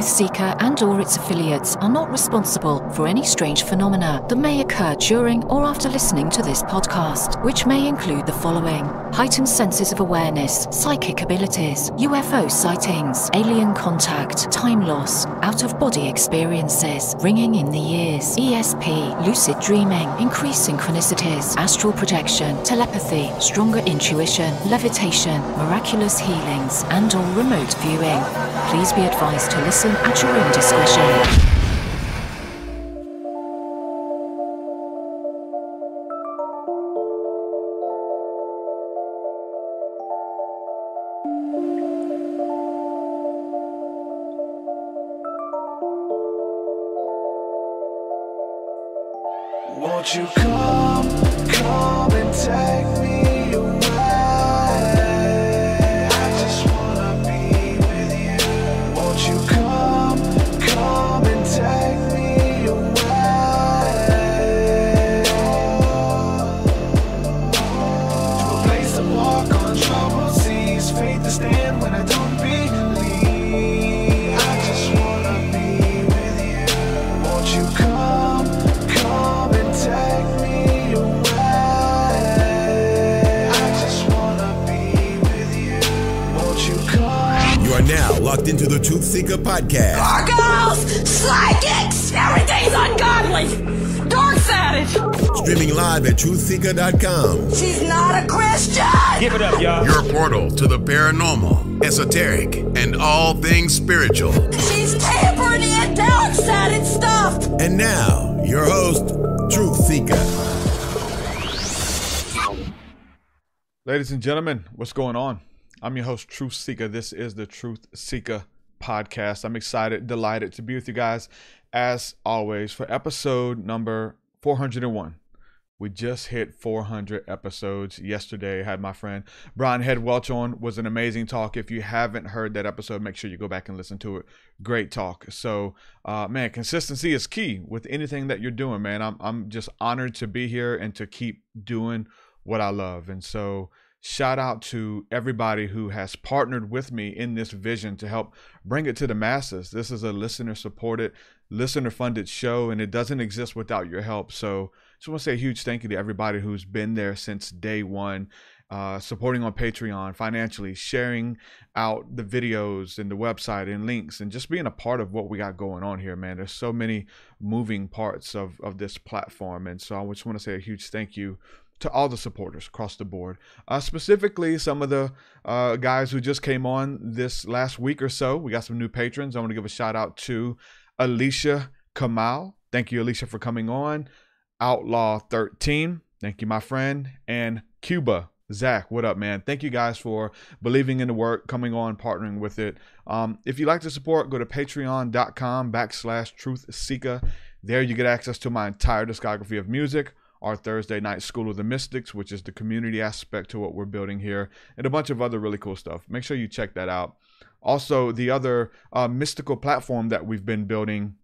Truthseeker and or its affiliates are not responsible for any strange phenomena that may occur during or after listening to this podcast, which may include the following: heightened senses of awareness, psychic abilities, UFO sightings, alien contact, time loss, out-of-body experiences, ringing in the ears, ESP, lucid dreaming, increased synchronicities, astral projection, telepathy, stronger intuition, levitation, miraculous healings, and or remote viewing. Please be advised to listen at your own discretion. You come, come and take me now locked into the Truth Seeker podcast. Gargoyles! Psychics! Everything's ungodly! Dark Savage! Streaming live at truthseeker.com. She's not a Christian! Give it up, y'all. Your portal to the paranormal, esoteric, and all things spiritual. She's tampering in dark sided stuff! And now, your host, Truth Seeker. Ladies and gentlemen, what's going on? I'm your host, Truth Seeker. This is the Truth Seeker podcast. I'm excited, delighted to be with you guys as always for episode number 401. We just hit 400 episodes yesterday. I had my friend Brian Head Welch on. Was an amazing talk. If you haven't heard that episode, make sure you go back and listen to it. Great talk. So, uh, man, consistency is key with anything that you're doing, man. I'm I'm just honored to be here and to keep doing what I love. And so, shout out to everybody who has partnered with me in this vision to help bring it to the masses. This is a listener supported, listener funded show, and it doesn't exist without your help. So, I just want to say a huge thank you to everybody who's been there since day one. Uh, supporting on Patreon financially, sharing out the videos and the website and links, and just being a part of what we got going on here, man. There's so many moving parts of, of this platform. And so I just want to say a huge thank you to all the supporters across the board. Uh, specifically, some of the uh, guys who just came on this last week or so. We got some new patrons. I want to give a shout out to Alicia Kamal. Thank you, Alicia, for coming on. Outlaw 13. Thank you, my friend. And Cuba. Zach, what up, man? Thank you guys for believing in the work, coming on, partnering with it. Um, if you'd like to support, go to patreon.com backslash truth seeker. There you get access to my entire discography of music, our Thursday night School of the Mystics, which is the community aspect to what we're building here, and a bunch of other really cool stuff. Make sure you check that out. Also, the other uh, mystical platform that we've been building.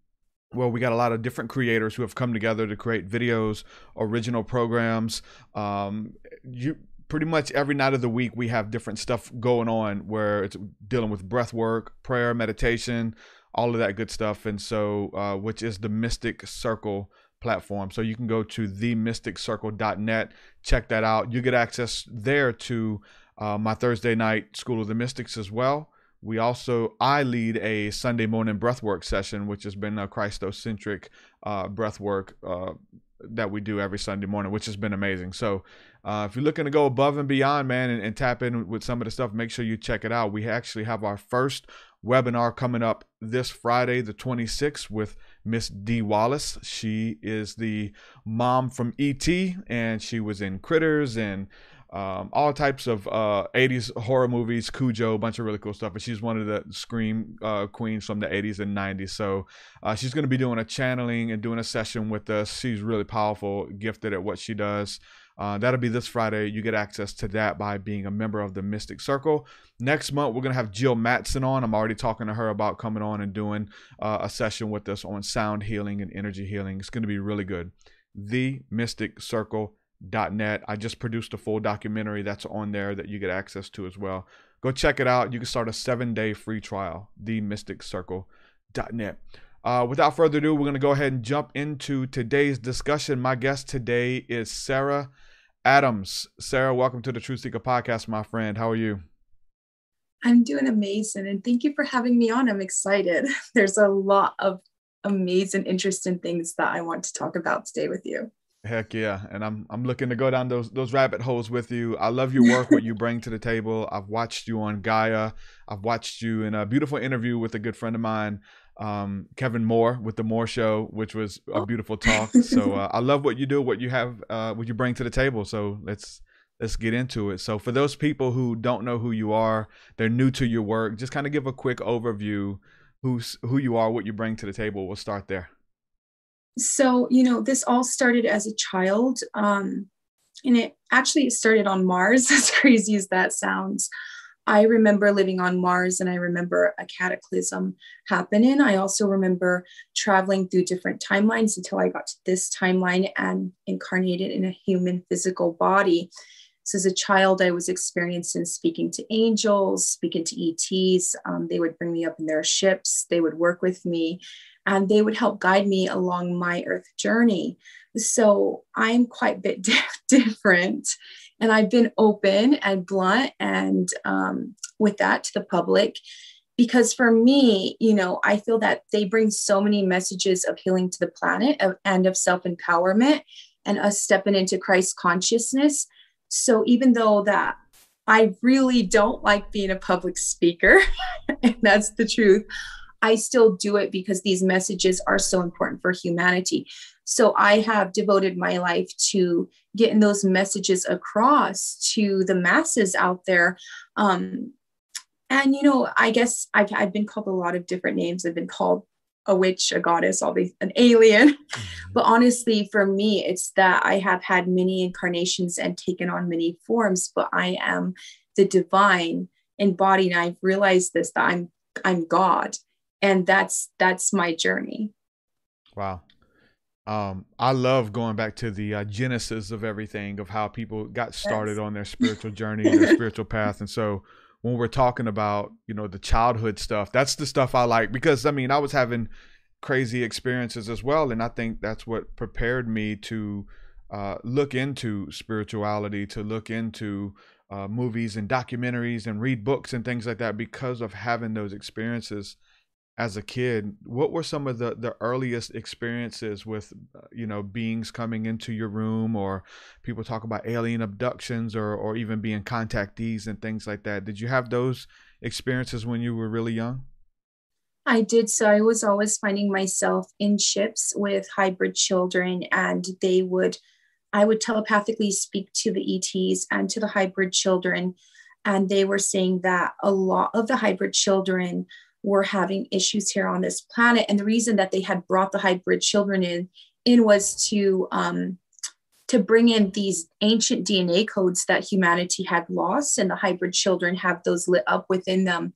Well, we got a lot of different creators who have come together to create videos, original programs. Um, you pretty much every night of the week we have different stuff going on where it's dealing with breath work, prayer, meditation, all of that good stuff. And so, uh, which is the Mystic Circle platform. So you can go to themysticcircle.net, check that out. You get access there to uh, my Thursday night School of the Mystics as well. We also, I lead a Sunday morning breathwork session, which has been a Christocentric uh, breathwork uh, that we do every Sunday morning, which has been amazing. So, uh, if you're looking to go above and beyond, man, and, and tap in with some of the stuff, make sure you check it out. We actually have our first webinar coming up this Friday, the 26th, with Miss Dee Wallace. She is the mom from ET, and she was in Critters and um, all types of uh, 80s horror movies, Cujo, a bunch of really cool stuff. But she's one of the Scream uh, queens from the 80s and 90s. So uh, she's going to be doing a channeling and doing a session with us. She's really powerful, gifted at what she does. Uh, that'll be this Friday. You get access to that by being a member of the Mystic Circle. Next month, we're going to have Jill Mattson on. I'm already talking to her about coming on and doing uh, a session with us on sound healing and energy healing. It's going to be really good. The Mystic Circle net. I just produced a full documentary that's on there that you get access to as well. Go check it out. You can start a seven day free trial, themysticcircle.net. Uh, without further ado, we're going to go ahead and jump into today's discussion. My guest today is Sarah Adams. Sarah, welcome to the Truth Seeker podcast, my friend. How are you? I'm doing amazing. And thank you for having me on. I'm excited. There's a lot of amazing, interesting things that I want to talk about today with you. Heck yeah, and I'm I'm looking to go down those those rabbit holes with you. I love your work, what you bring to the table. I've watched you on Gaia. I've watched you in a beautiful interview with a good friend of mine, um, Kevin Moore, with the Moore Show, which was a oh. beautiful talk. So uh, I love what you do, what you have, uh, what you bring to the table. So let's let's get into it. So for those people who don't know who you are, they're new to your work. Just kind of give a quick overview who's who you are, what you bring to the table. We'll start there so you know this all started as a child um, and it actually started on mars as crazy as that sounds i remember living on mars and i remember a cataclysm happening i also remember traveling through different timelines until i got to this timeline and incarnated in a human physical body so as a child i was experiencing speaking to angels speaking to ets um, they would bring me up in their ships they would work with me and they would help guide me along my earth journey. So I'm quite a bit different. And I've been open and blunt and um, with that to the public because for me, you know, I feel that they bring so many messages of healing to the planet of, and of self empowerment and us stepping into Christ consciousness. So even though that I really don't like being a public speaker, and that's the truth, I still do it because these messages are so important for humanity. So I have devoted my life to getting those messages across to the masses out there. Um, and you know, I guess I've, I've been called a lot of different names. I've been called a witch, a goddess, all these, an alien. Mm-hmm. But honestly, for me, it's that I have had many incarnations and taken on many forms, but I am the divine embodied. And I've realized this that I'm I'm God and that's that's my journey wow um, I love going back to the uh, genesis of everything of how people got started yes. on their spiritual journey, and their spiritual path. And so when we're talking about, you know, the childhood stuff, that's the stuff I like because I mean, I was having crazy experiences as well. And I think that's what prepared me to uh, look into spirituality, to look into uh, movies and documentaries and read books and things like that because of having those experiences as a kid what were some of the the earliest experiences with uh, you know beings coming into your room or people talk about alien abductions or or even being contactees and things like that did you have those experiences when you were really young I did. So I was always finding myself in ships with hybrid children, and they would, I would telepathically speak to the ETs and to the hybrid children. And they were saying that a lot of the hybrid children were having issues here on this planet. And the reason that they had brought the hybrid children in, in was to um, to bring in these ancient DNA codes that humanity had lost, and the hybrid children have those lit up within them.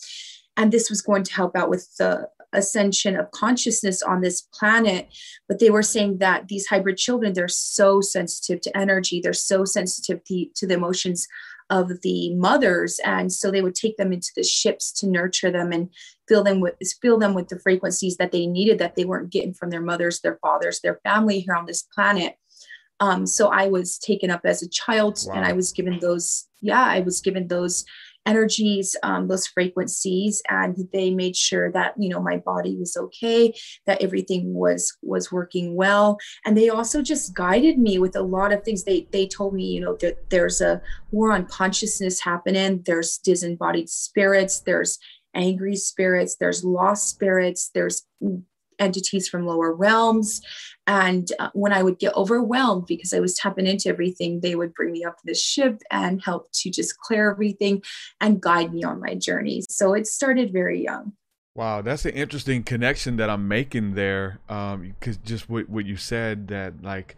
And this was going to help out with the ascension of consciousness on this planet. But they were saying that these hybrid children, they're so sensitive to energy, they're so sensitive to, to the emotions of the mothers and so they would take them into the ships to nurture them and fill them with fill them with the frequencies that they needed that they weren't getting from their mothers their fathers their family here on this planet um, so i was taken up as a child wow. and i was given those yeah i was given those energies, um, those frequencies, and they made sure that you know my body was okay, that everything was was working well, and they also just guided me with a lot of things. They they told me you know that there's a war on consciousness happening. There's disembodied spirits. There's angry spirits, there's lost spirits, there's entities from lower realms. And uh, when I would get overwhelmed because I was tapping into everything, they would bring me up to the ship and help to just clear everything and guide me on my journey. So it started very young. Wow, that's an interesting connection that I'm making there. Um, because just what, what you said that like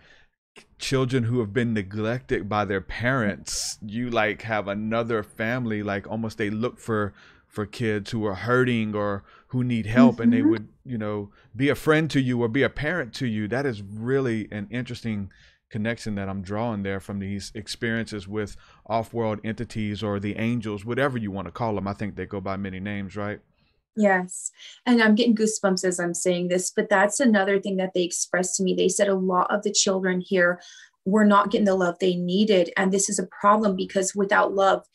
children who have been neglected by their parents, you like have another family, like almost they look for for kids who are hurting or who need help mm-hmm. and they mm-hmm. would you know be a friend to you or be a parent to you that is really an interesting connection that i'm drawing there from these experiences with off-world entities or the angels whatever you want to call them i think they go by many names right Yes. And I'm getting goosebumps as I'm saying this, but that's another thing that they expressed to me. They said a lot of the children here were not getting the love they needed. And this is a problem because without love,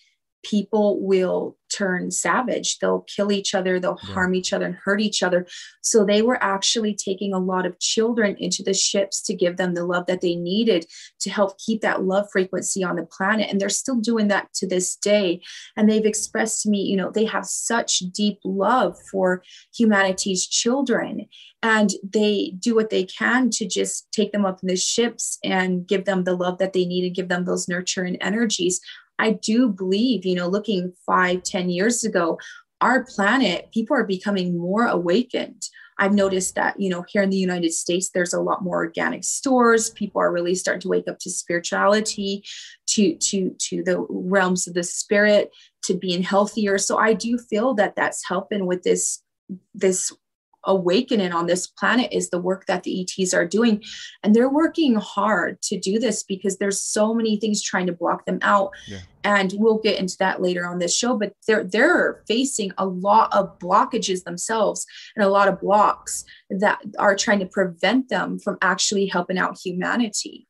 people will turn savage. They'll kill each other, they'll yeah. harm each other and hurt each other. So they were actually taking a lot of children into the ships to give them the love that they needed to help keep that love frequency on the planet. And they're still doing that to this day. And they've expressed to me, you know, they have such deep love for humanity's children. And they do what they can to just take them up in the ships and give them the love that they need and give them those nurturing energies I do believe, you know, looking five, ten years ago, our planet, people are becoming more awakened. I've noticed that, you know, here in the United States, there's a lot more organic stores. People are really starting to wake up to spirituality, to to to the realms of the spirit, to being healthier. So I do feel that that's helping with this this awakening on this planet is the work that the ETs are doing. And they're working hard to do this because there's so many things trying to block them out. Yeah. And we'll get into that later on this show, but they're they're facing a lot of blockages themselves and a lot of blocks that are trying to prevent them from actually helping out humanity.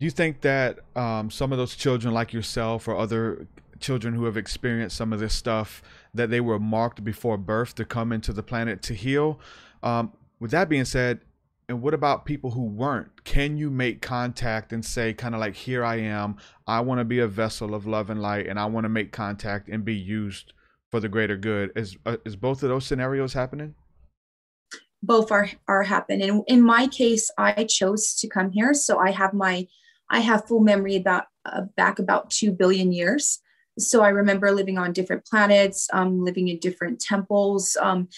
Do you think that um, some of those children, like yourself or other children who have experienced some of this stuff that they were marked before birth to come into the planet to heal. Um, with that being said, and what about people who weren't? Can you make contact and say, kind of like, here I am, I want to be a vessel of love and light, and I want to make contact and be used for the greater good? Is uh, is both of those scenarios happening? Both are are happening. In my case, I chose to come here, so I have my I have full memory about uh, back about two billion years so I remember living on different planets, um, living in different temples, um,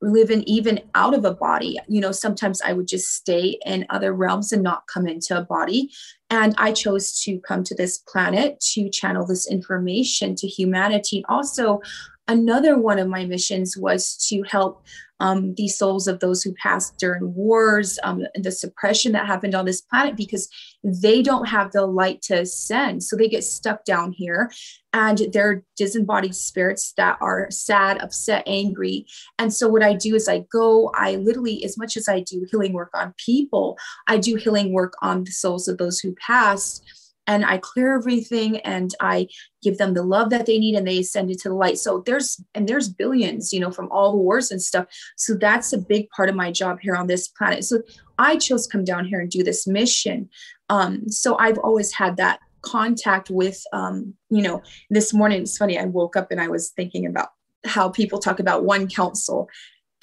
living even out of a body. You know, sometimes I would just stay in other realms and not come into a body. And I chose to come to this planet to channel this information to humanity. Also, another one of my missions was to help um, the souls of those who passed during wars, um, the suppression that happened on this planet, because they don't have the light to ascend. So they get stuck down here and they're disembodied spirits that are sad, upset, angry. And so what I do is I go, I literally, as much as I do healing work on people, I do healing work on the souls of those who passed and I clear everything and I give them the love that they need and they ascend into the light. So there's and there's billions, you know, from all the wars and stuff. So that's a big part of my job here on this planet. So I chose to come down here and do this mission. Um, so I've always had that contact with um, you know, this morning it's funny, I woke up and I was thinking about how people talk about one council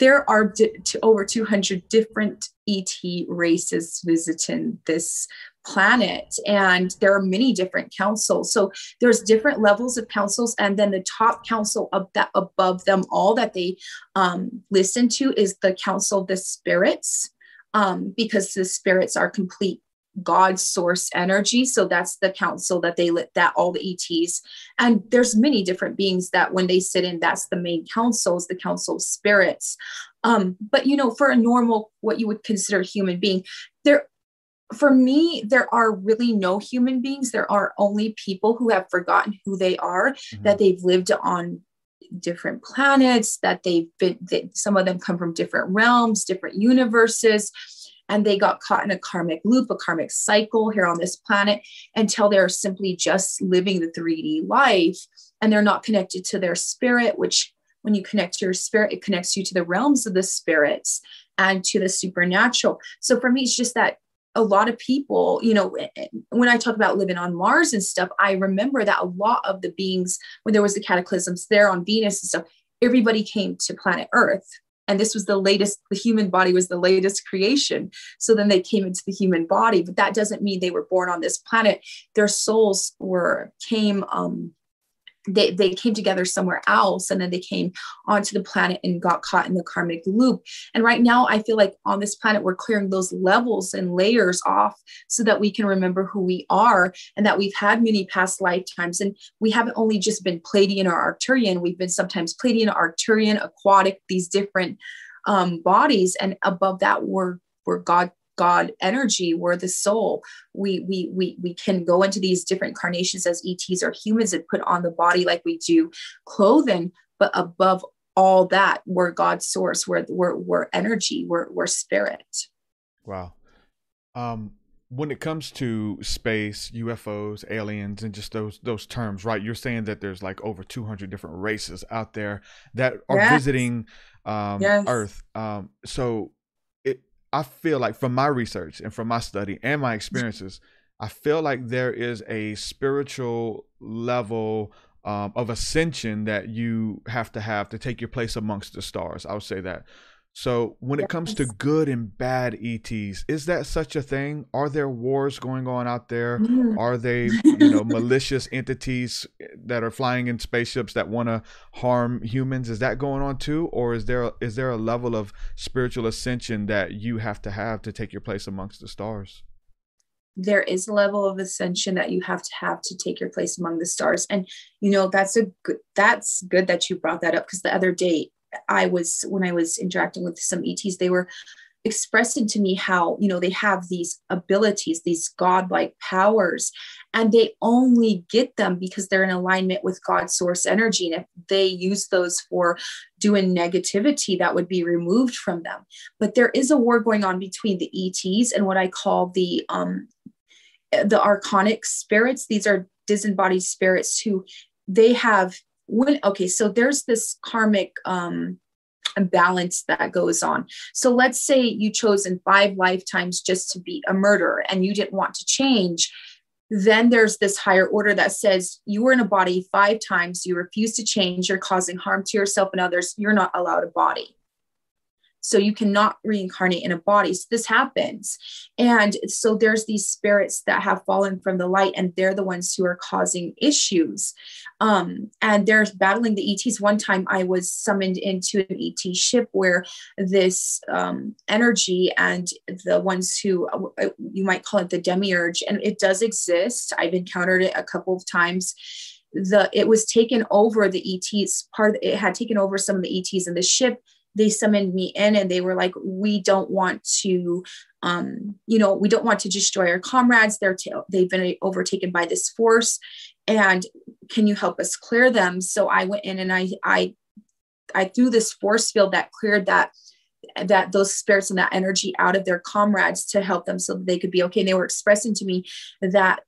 there are di- over 200 different ET races visiting this planet and there are many different councils. So there's different levels of councils and then the top council of that above them all that they um, listen to is the council of the spirits um, because the spirits are complete God source energy. So that's the council that they lit that all the ETs. And there's many different beings that when they sit in, that's the main council is the council of spirits. Um, but you know, for a normal, what you would consider human being, there for me, there are really no human beings. There are only people who have forgotten who they are, mm-hmm. that they've lived on different planets, that they've been, that some of them come from different realms, different universes, and they got caught in a karmic loop, a karmic cycle here on this planet until they're simply just living the 3D life and they're not connected to their spirit, which when you connect to your spirit, it connects you to the realms of the spirits and to the supernatural. So for me, it's just that a lot of people, you know, eh, eh, when I talk about living on Mars and stuff, I remember that a lot of the beings, when there was the cataclysms there on Venus and stuff, everybody came to planet Earth. And this was the latest, the human body was the latest creation. So then they came into the human body, but that doesn't mean they were born on this planet. Their souls were came um, they, they came together somewhere else and then they came onto the planet and got caught in the karmic loop. And right now i feel like on this planet we're clearing those levels and layers off so that we can remember who we are and that we've had many past lifetimes. And we haven't only just been pleiadian or arcturian we've been sometimes pleiadian arcturian aquatic these different um, bodies. And above that we're we're god God energy, we're the soul. We we we we can go into these different carnations as ETs or humans and put on the body like we do clothing, but above all that, we're God's source, we're we're, we're energy, we're we're spirit. Wow. Um when it comes to space, UFOs, aliens, and just those those terms, right? You're saying that there's like over 200 different races out there that are yes. visiting um, yes. Earth. Um, so I feel like from my research and from my study and my experiences, I feel like there is a spiritual level um, of ascension that you have to have to take your place amongst the stars. I would say that. So when it comes to good and bad ETs, is that such a thing? Are there wars going on out there? Mm. Are they, you know, malicious entities that are flying in spaceships that want to harm humans? Is that going on too, or is there is there a level of spiritual ascension that you have to have to take your place amongst the stars? There is a level of ascension that you have to have to take your place among the stars, and you know that's a good that's good that you brought that up because the other day I was when I was interacting with some ETs, they were expressing to me how you know they have these abilities these godlike powers and they only get them because they're in alignment with god's source energy. And if they use those for doing negativity that would be removed from them. But there is a war going on between the ets and what i call the um the archonic spirits. These are disembodied spirits who they have when okay so there's this karmic um balance that goes on. So let's say you chose in five lifetimes just to be a murderer and you didn't want to change then there's this higher order that says you were in a body five times you refuse to change you're causing harm to yourself and others you're not allowed a body so you cannot reincarnate in a body. So this happens. And so there's these spirits that have fallen from the light and they're the ones who are causing issues. Um, and they're battling the ets one time i was summoned into an et ship where this um, energy and the ones who uh, you might call it the demiurge and it does exist. I've encountered it a couple of times. The it was taken over the ets part of, it had taken over some of the ets in the ship they summoned me in and they were like we don't want to um, you know we don't want to destroy our comrades. They're t- they've been overtaken by this force. And can you help us clear them? So i went in and i i i threw this force field that cleared that that those spirits and that energy out of their comrades to help them so that they could be okay. And they were expressing to me that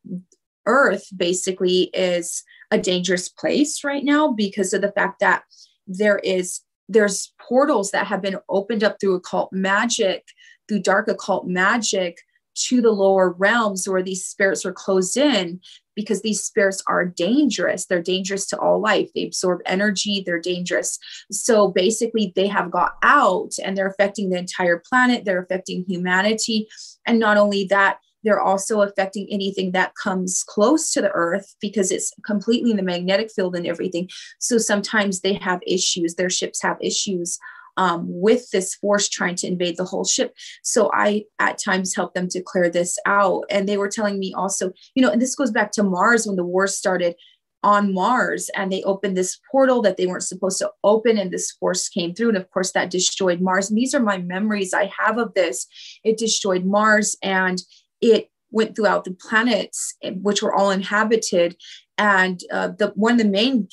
earth basically is a dangerous place right now because of the fact that there is there's portals that have been opened up through occult magic, through dark occult magic to the lower realms where these spirits are closed in because these spirits are dangerous. They're dangerous to all life. They absorb energy, they're dangerous. So basically, they have got out and they're affecting the entire planet, they're affecting humanity. And not only that, they're also affecting anything that comes close to the earth because it's completely in the magnetic field and everything. So sometimes they have issues, their ships have issues um, with this force trying to invade the whole ship. So I at times help them to clear this out. And they were telling me also, you know, and this goes back to Mars when the war started on Mars and they opened this portal that they weren't supposed to open and this force came through and of course that destroyed Mars and these are my memories I have of this it destroyed Mars and it went throughout the planets, which were all inhabited. And uh, the one of the main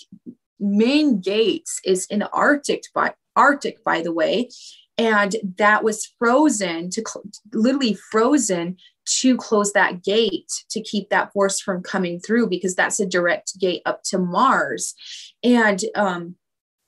main gates is in the Arctic, by Arctic, by the way, and that was frozen to cl- literally frozen to close that gate to keep that force from coming through because that's a direct gate up to Mars. And um,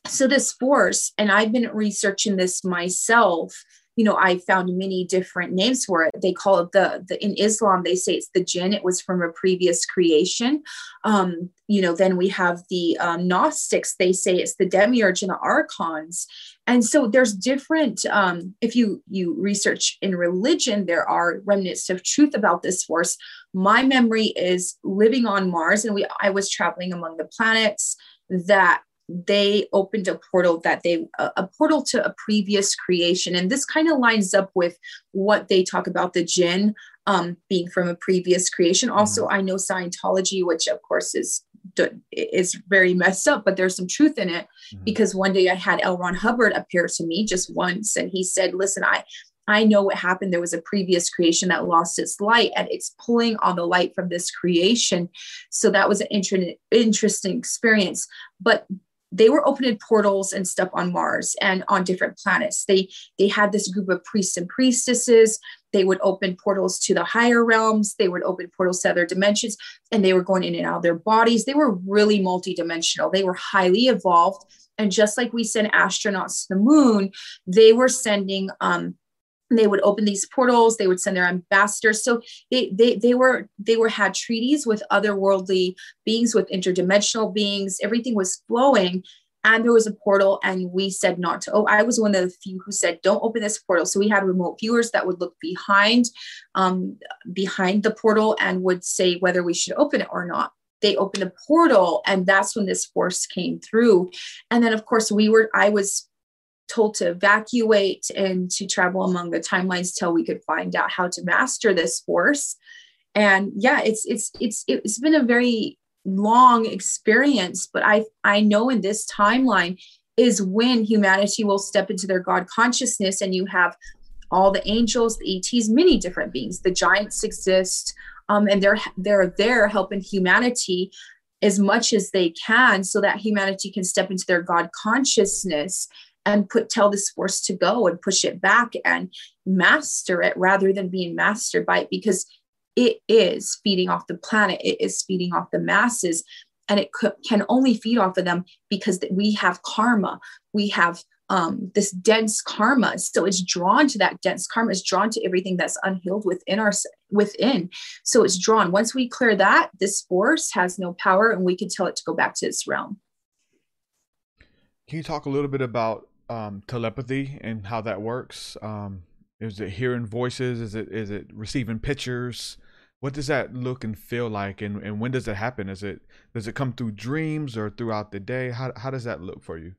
so this force, and I've been researching this myself you know, I found many different names for it. They call it the, the in Islam, they say it's the jinn. It was from a previous creation. Um, you know, then we have the um, Gnostics, they say it's the demiurge and the archons. And so there's different, um, if you you research in religion, there are remnants of truth about this force. My memory is living on Mars, and we I was traveling among the planets that they opened a portal that they a, portal to a previous creation and this kind of lines up with what they talk about the jinn um, being from a previous creation also mm-hmm. i know scientology which of course is is very messed up but there's some truth in it mm-hmm. because one day i had l ron hubbard appear to me just once and he said listen i I know what happened. There was a previous creation that lost its light and it's pulling on the light from this creation. So that was an inter- interesting experience. But they were opening portals and stuff on Mars and on different planets. They they had this group of priests and priestesses. They would open portals to the higher realms. They would open portals to other dimensions, and they were going in and out of their bodies. They were really multidimensional. They were highly evolved, and just like we send astronauts to the moon, they were sending um, they would open these portals they would send their ambassadors. So they they, they were they were had treaties with otherworldly beings with interdimensional beings. Everything was flowing and there was a portal and we said not to. Oh i was one of the few who said don't open this portal. So we had remote viewers that would look behind um, behind the portal and would say whether we should open it or not. They opened a portal and that's when this force came through. And then of course we were i was told to evacuate and to travel among the timelines till we could find out how to master this force. And yeah it's it's it's it's been a very long experience but i i know in this timeline is when humanity will step into their god consciousness and you have all the angels the ets many different beings. The giants exist um, and they're they're there helping humanity as much as they can so that humanity can step into their god consciousness and put tell this force to go and push it back and master it rather than being mastered by it because it is feeding off the planet it is feeding off the masses and it could, can only feed off of them because we have karma. We have um, this dense karma. So it's drawn to that dense karma. It's drawn to everything that's unhealed within our within. So it's drawn. Once we clear that this force has no power and we can tell it to go back to its realm. Can you talk a little bit about um, telepathy and how that works? Um, is it hearing voices? Is it is it receiving pictures? What does that look and feel like, and, and when does it happen? Is it does it come through dreams or throughout the day? How how does that look for you?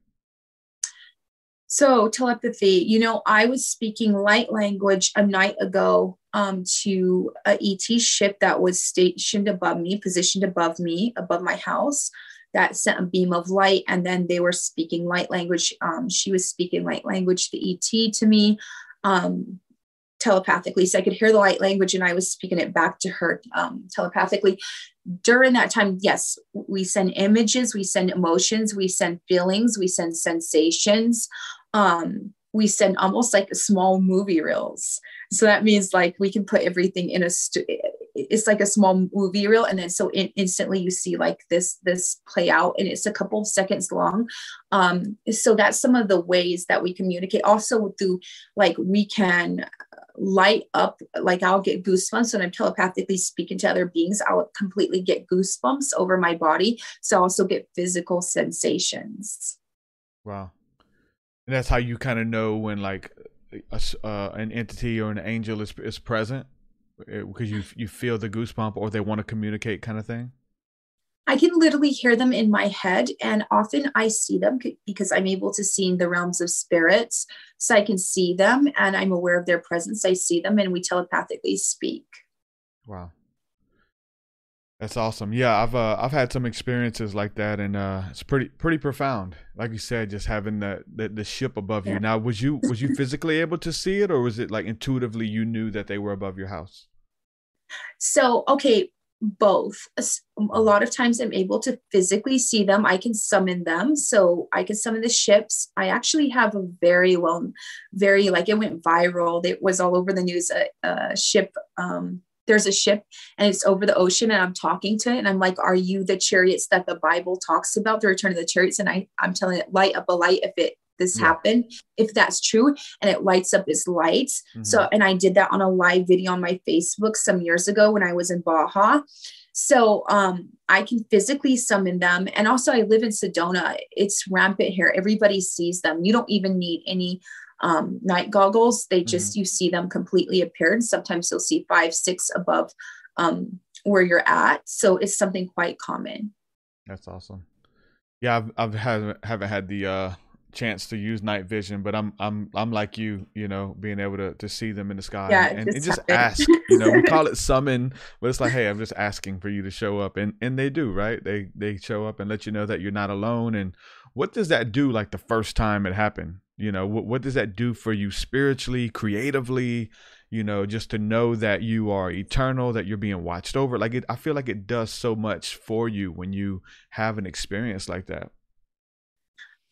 So telepathy, you know, I was speaking light language a night ago um, to a ET ship that was stationed above me, positioned above me, above my house that sent a beam of light and then they were speaking light language um, she was speaking light language the et to me um, telepathically. So i could hear the light language and i was speaking it back to her um, telepathically. During that time yes we send images we send emotions we send feelings we send sensations. Um, we send almost like small movie reels. So that means like we can put everything in a st- it's like a small movie reel and then so in, instantly you see like this this play out and it's a couple of seconds long. Um so that's some of the ways that we communicate. Also through like we can light up like i'll get goosebumps when i'm telepathically speaking to other beings. I'll completely get goosebumps over my body. So I also get physical sensations. Wow. And that's how you kind of know when like a, uh, an entity or an angel is is present Eh, because you you feel the goosebump or they want to communicate kind of thing? I can literally hear them in my head and often i see them because i'm able to see in the realms of spirits so i can see them and i'm aware of their presence i see them and we telepathically speak. Wow that's awesome. Yeah, I've uh, I've had some experiences like that, and uh, it's pretty pretty profound. Like you said, just having the the, the ship above yeah. you. Now, was you was you physically able to see it, or was it like intuitively you knew that they were above your house? So, okay, both. A lot of times I'm able to physically see them. I can summon them. So I can summon the ships. I actually have a very well, very like it went viral. It was all over the news. A, a ship um, there's a ship and it's over the ocean and I'm talking to it and I'm like, are you the chariots that the Bible talks about, the return of the chariots? And I, I'm telling it, light up a light if it this Yeah. happen if that's true and it lights up its lights. So and i did that on a live video on my facebook some years ago when i was in baja. So um i can physically summon them. And also i live in sedona. It's rampant here. Everybody sees them. You don't even need any um, night goggles they just you see them completely appear and sometimes you'll see five six above um, where you're at so it's something quite common That's awesome. Yeah, I've I've haven't haven't had the uh chance to use night vision, but I'm I'm I'm like you, you know, being able to to see them in the sky Yeah, and, and just just ask. You know, we call it summon, but it's like, hey, I'm just asking for you to show up, and and they do, right? They they show up and let you know that you're not alone. And what does that do? Like the first time it happened, you know, what what does that do for you spiritually, creatively? You know, just to know that you are eternal, that you're being watched over. Like it, I feel like it does so much for you when you have an experience like that.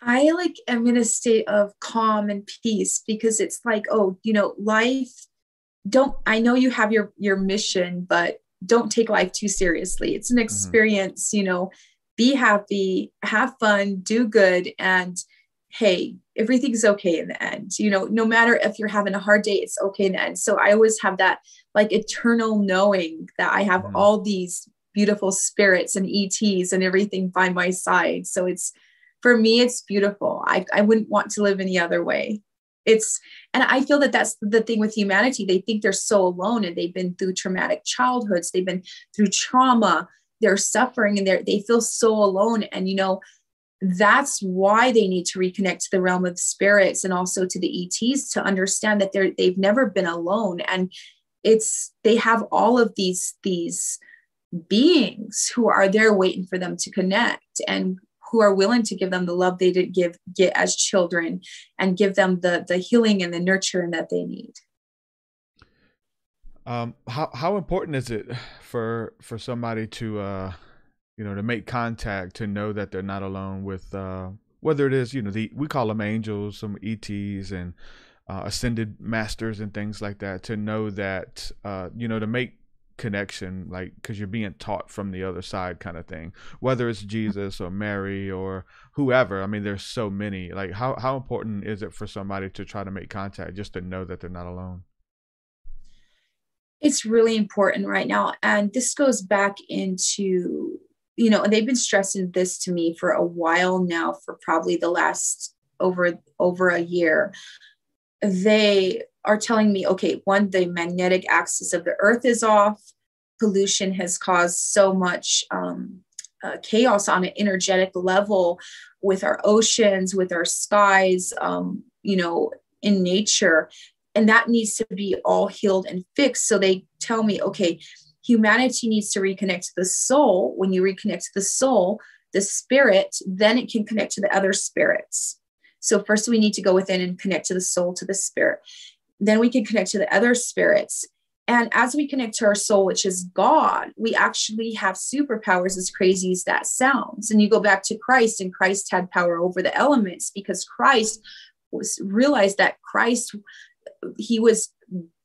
I like am in a state of calm and peace because it's like, oh, you know, life don't I know you have your your mission, but don't take life too seriously. It's an mm-hmm. experience, you know, be happy, have fun, do good and hey, everything's okay in the end. You know, no matter if you're having a hard day, it's okay in the end. So I always have that like eternal knowing that I have Mhm. all these beautiful spirits and ETs and everything by my side. So it's for me it's beautiful I, I wouldn't want to live any other way it's and i feel that that's the thing with humanity they think they're so alone and they've been through traumatic childhoods they've been through trauma they're suffering and they're they feel so alone and you know that's why they need to reconnect to the realm of spirits and also to the ets to understand that they're they've never been alone. And it's they have all of these these beings who are there waiting for them to connect and who are willing to give them the love they didn't give get as children and give them the the healing and the nurturing that they need. Um, how how important is it for for somebody to uh, you know, to make contact to know that they're not alone with uh, whether it is you know the we call them angels, some ETs and uh, ascended masters and things like that. To know that uh, you know to make connection like because you're being taught from the other side kind of thing. Whether it's jesus or mary or whoever i mean there's so many. Like how, how important is it for somebody to try to make contact just to know that they're not alone? It's really important right now and this goes back into you know and they've been stressing this to me for a while now for probably the last over over a year. They are telling me okay one the magnetic axis of the earth is off. Pollution has caused so much um, uh, chaos on an energetic level with our oceans with our skies um, you know in nature. And that needs to be all healed and fixed. So they tell me okay humanity needs to reconnect to the soul. When you reconnect to the soul the spirit then it can connect to the other spirits. So first we need to go within and connect to the soul to the spirit. Then we can connect to the other spirits. And as we connect to our soul which is god we actually have superpowers as crazy as that sounds. And you go back to christ and christ had power over the elements because christ was realized that christ he was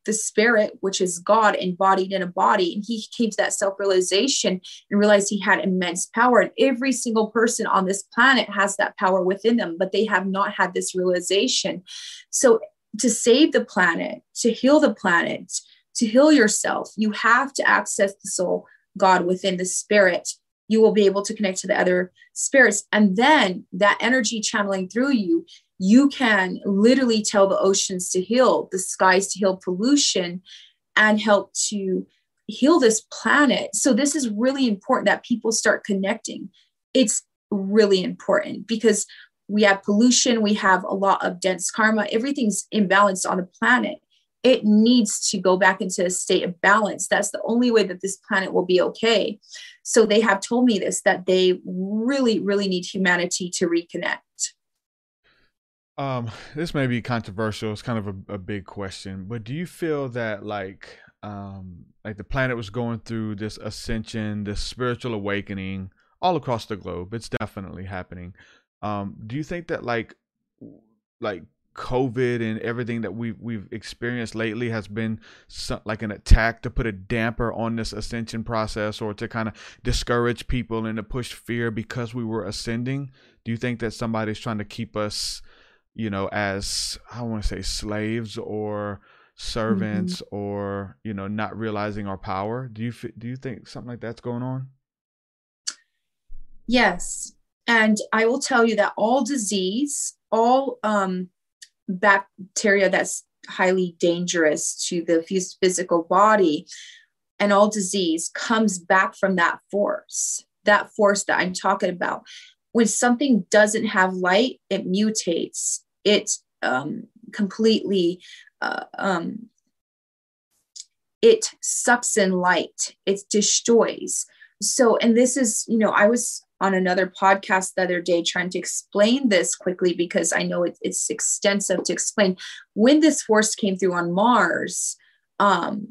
the spirit which is god embodied in a body. And he came to that self-realization and realized he had immense power. And every single person on this planet has that power within them but they have not had this realization. So to save the planet to heal the planet to heal yourself you have to access the soul god within the spirit. You will be able to connect to the other spirits. And then that energy channeling through you you can literally tell the oceans to heal, the skies to heal pollution, and help to heal this planet. So, this is really important that people start connecting. It's really important because we have pollution, we have a lot of dense karma, everything's imbalanced on the planet. It needs to go back into a state of balance. That's the only way that this planet will be okay. So, they have told me this that they really, really need humanity to reconnect. Um, this may be controversial. It's kind of a, a big question, but do you feel that like um like the planet was going through this ascension, this spiritual awakening all across the globe? It's definitely happening. Um, do you think that like like COVID and everything that we've we've experienced lately has been so, like an attack to put a damper on this ascension process or to kind of discourage people and to push fear because we were ascending? Do you think that somebody's trying to keep us you know, as I want to say slaves or servants mm-hmm. or you know not realizing our power. Do you do you think something like that's going on? Yes. And i will tell you that all disease all um bacteria that's highly dangerous to the physical body and all disease comes back from that force that force that i'm talking about. When something doesn't have light it mutates it um, completely uh, um, it sucks in light. It destroys. So and this is you know i was on another podcast the other day trying to explain this quickly because i know it, it's extensive to explain. When this force came through on mars um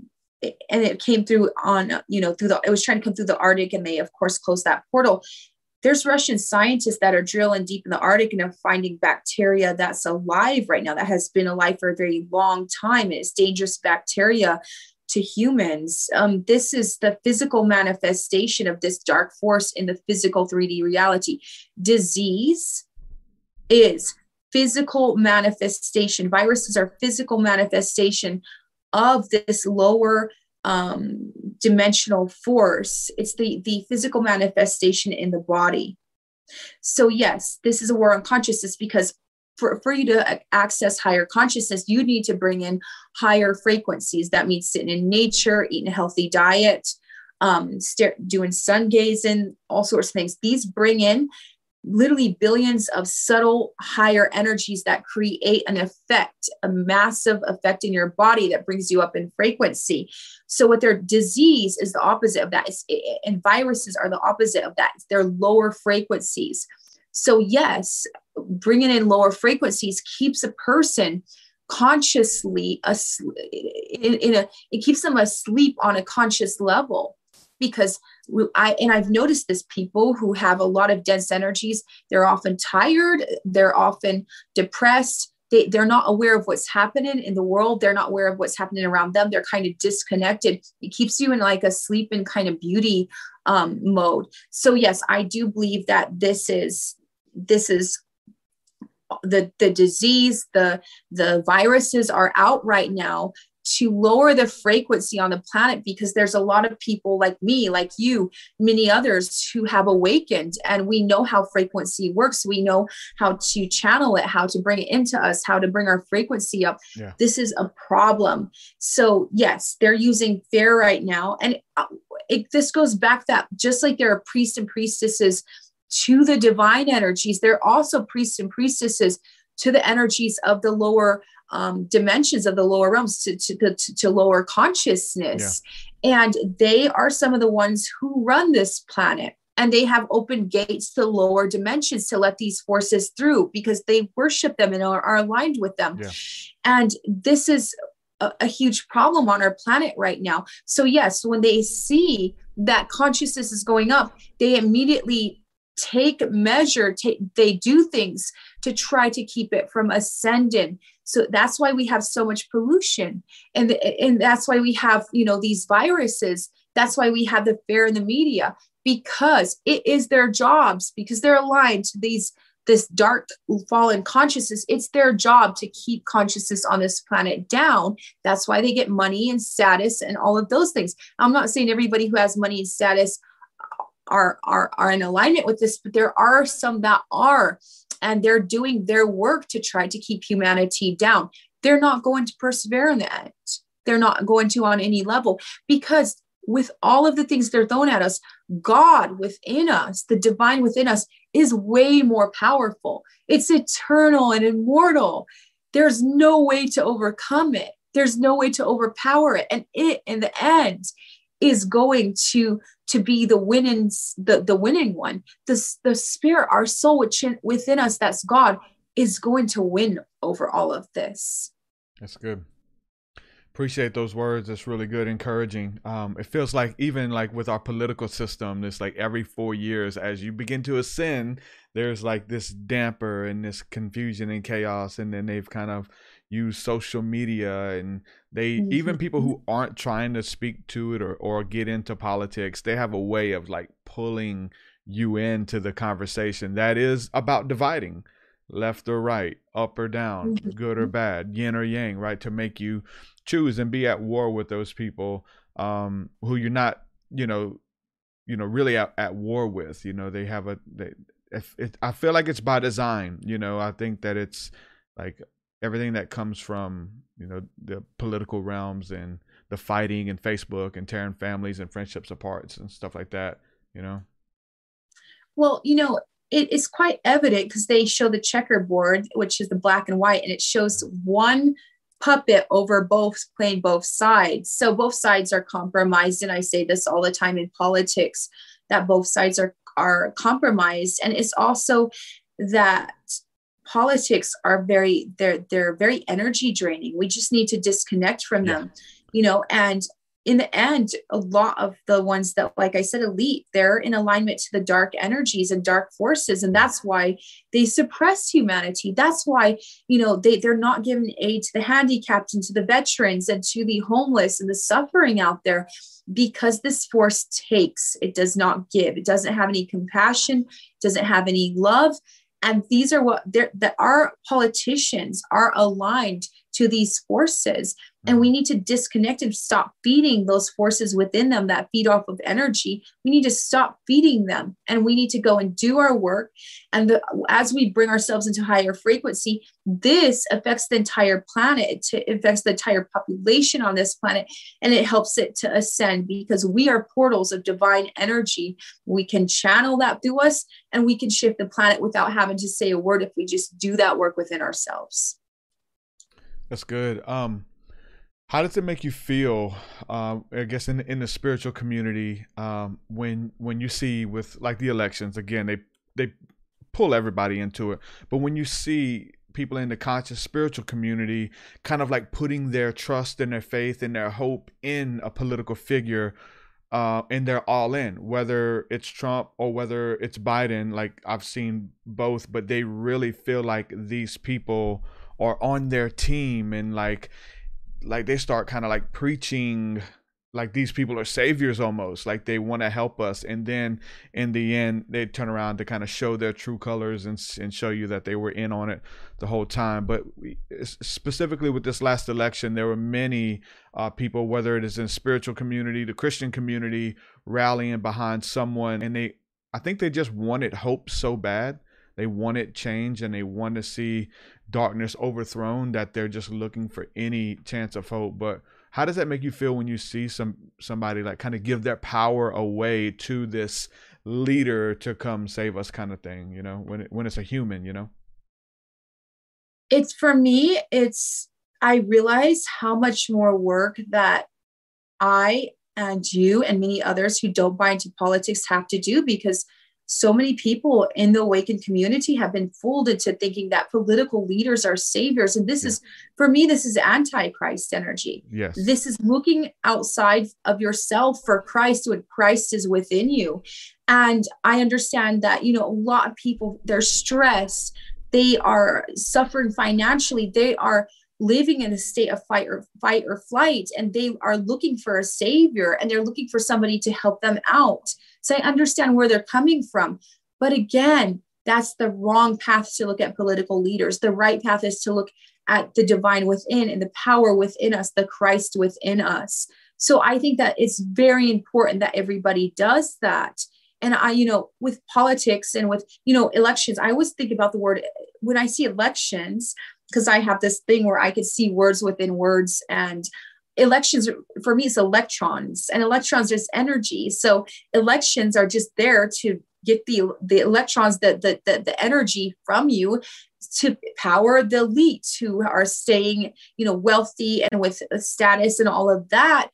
and it came through on you know through the it was trying to come through the arctic and they of course closed that portal there's Russian scientists that are drilling deep in the Arctic and are finding bacteria that's alive right now, that has been alive for a very long time. and It's dangerous bacteria to humans. Um, this is the physical manifestation of this dark force in the physical 3D reality. Disease is physical manifestation. Viruses are physical manifestation of this lower um, dimensional force. It's the, the physical manifestation in the body. So, yes, this is a war on consciousness because for, for you to access higher consciousness, you need to bring in higher frequencies. That means sitting in nature, eating a healthy diet, um, doing sun gazing, all sorts of things. These bring in literally billions of subtle higher energies that create an effect, a massive effect in your body that brings you up in frequency. So, what their disease is the opposite of that, is, and viruses are the opposite of that. They're lower frequencies. So, yes, bringing in lower frequencies keeps a person consciously asleep, in, in a it keeps them asleep on a conscious level because I and I've noticed this people who have a lot of dense energies, they're often tired, they're often depressed, they, they're not aware of what's happening in the world, they're not aware of what's happening around them, they're kind of disconnected. It keeps you in like a sleep and kind of beauty um, mode. So yes, I do believe that this is this is the the disease the the viruses are out right now to lower the frequency on the planet because there's a lot of people like me, like you, many others who have awakened and we know how frequency works. We know how to channel it, how to bring it into us, how to bring our frequency up. Yeah. This is a problem. So, yes, they're using fear right now. And uh, it, this goes back that just like there are priests and priestesses to the divine energies, there are also priests and priestesses to the energies of the lower um, dimensions of the lower realms to, to, to, to lower consciousness. Yeah. And they are some of the ones who run this planet. And they have opened gates to lower dimensions to let these forces through because they worship them and are, are aligned with them. Yeah. And this is a, a huge problem on our planet right now. So, yes, when they see that consciousness is going up, they immediately take measure take they do things to try to keep it from ascending so that's why we have so much pollution. And and that's why we have you know these viruses. That's why we have the fear in the media because it is their jobs because they're aligned to these this dark fallen consciousness. It's their job to keep consciousness on this planet down. That's why they get money and status and all of those things. I'm not saying everybody who has money and status are are are in alignment with this but there are some that are and they're doing their work to try to keep humanity down. They're not going to persevere in that. They're not going to on any level because with all of the things they're thrown at us, God within us, the divine within us, is way more powerful. It's eternal and immortal. There's no way to overcome it. There's no way to overpower it. And it, in the end, is going to to be the winning the, the winning one. The, the spirit our soul which in, within us that's god is going to win over all of this. That's good. Appreciate those words. It's really good encouraging. Um, it feels like even like with our political system it's like every four years as you begin to ascend there's like this damper and this confusion and chaos and then they've kind of use social media and they mm-hmm. even people who aren't trying to speak to it or, or get into politics they have a way of like pulling you into the conversation that is about dividing left or right, up or down, good or bad, yin or yang, right? To make you choose and be at war with those people um, who you're not, you know, you know, really at, at war with. You know, they have a. They, if it, I feel like it's by design. You know, I think that it's like everything that comes from you know the political realms and the fighting and Facebook and tearing families and friendships apart and stuff like that. You know. Well, you know, it is quite evident because they show the checkerboard, which is the black and white, and it shows one puppet over both playing both sides. So both sides are compromised. And I say this all the time in politics that both sides are are compromised. And it's also that politics are very they're they're very energy draining. We just need to disconnect from Yeah. them, you know, and in the end, a lot of the ones that, like I said, elite, they're in alignment to the dark energies and dark forces. And that's why they suppress humanity. That's why, you know, they, they're not giving aid to the handicapped and to the veterans and to the homeless and the suffering out there because this force takes, it does not give. It doesn't have any compassion, doesn't have any love. And these are what that our politicians are aligned to these forces. And we need to disconnect and stop feeding those forces within them that feed off of energy. We need to stop feeding them and we need to go and do our work. And the, as we bring ourselves into higher frequency, this affects the entire planet, it affects the entire population on this planet, and it helps it to ascend because we are portals of divine energy. We can channel that through us and we can shift the planet without having to say a word if we just do that work within ourselves. That's good. Um, how does it make you feel? Um, I guess in in the spiritual community, um, when when you see with like the elections again, they they pull everybody into it, but when you see people in the conscious spiritual community kind of like putting their trust and their faith and their hope in a political figure uh, and they're all in, whether it's Trump or whether it's Biden. Like I've seen both, but they really feel like these people are on their team and like like they start kind of like preaching like these people are saviors almost like they want to help us and then in the end they turn around to kind of show their true colors and, and show you that they were in on it the whole time. But we, specifically with this last election there were many uh, people whether it is in spiritual community the christian community rallying behind someone and they i think they just wanted hope so bad they wanted change and they want to see darkness overthrown that they're just looking for any chance of hope. But how does that make you feel when you see some somebody like kind of give their power away to this leader to come save us kind of thing you know when it, when it's a human you know? It's for me it's i realize how much more work that i and you and many others who don't buy into politics have to do because so many people in the awakened community have been fooled into thinking that political leaders are saviors and this Yeah. is for me this is antichrist energy yes this is looking outside of yourself for Christ when Christ is within you. And I understand that, you know, a lot of people, they're stressed, they are suffering financially, they are living in a state of fight or fight or flight, and they are looking for a savior and they're looking for somebody to help them out. So I understand where they're coming from. But again, that's the wrong path to look at political leaders. The right path is to look at the divine within and the power within us, the Christ within us. So I think that it's very important that everybody does that. And I, you know, with politics and with, you know, elections, I always think about the word when I see elections, because I have this thing where I could see words within words and elections for me it's electrons and electrons is energy. So elections are just there to get the the electrons that the the, the energy from you to power the elite who are staying you know wealthy and with status and all of that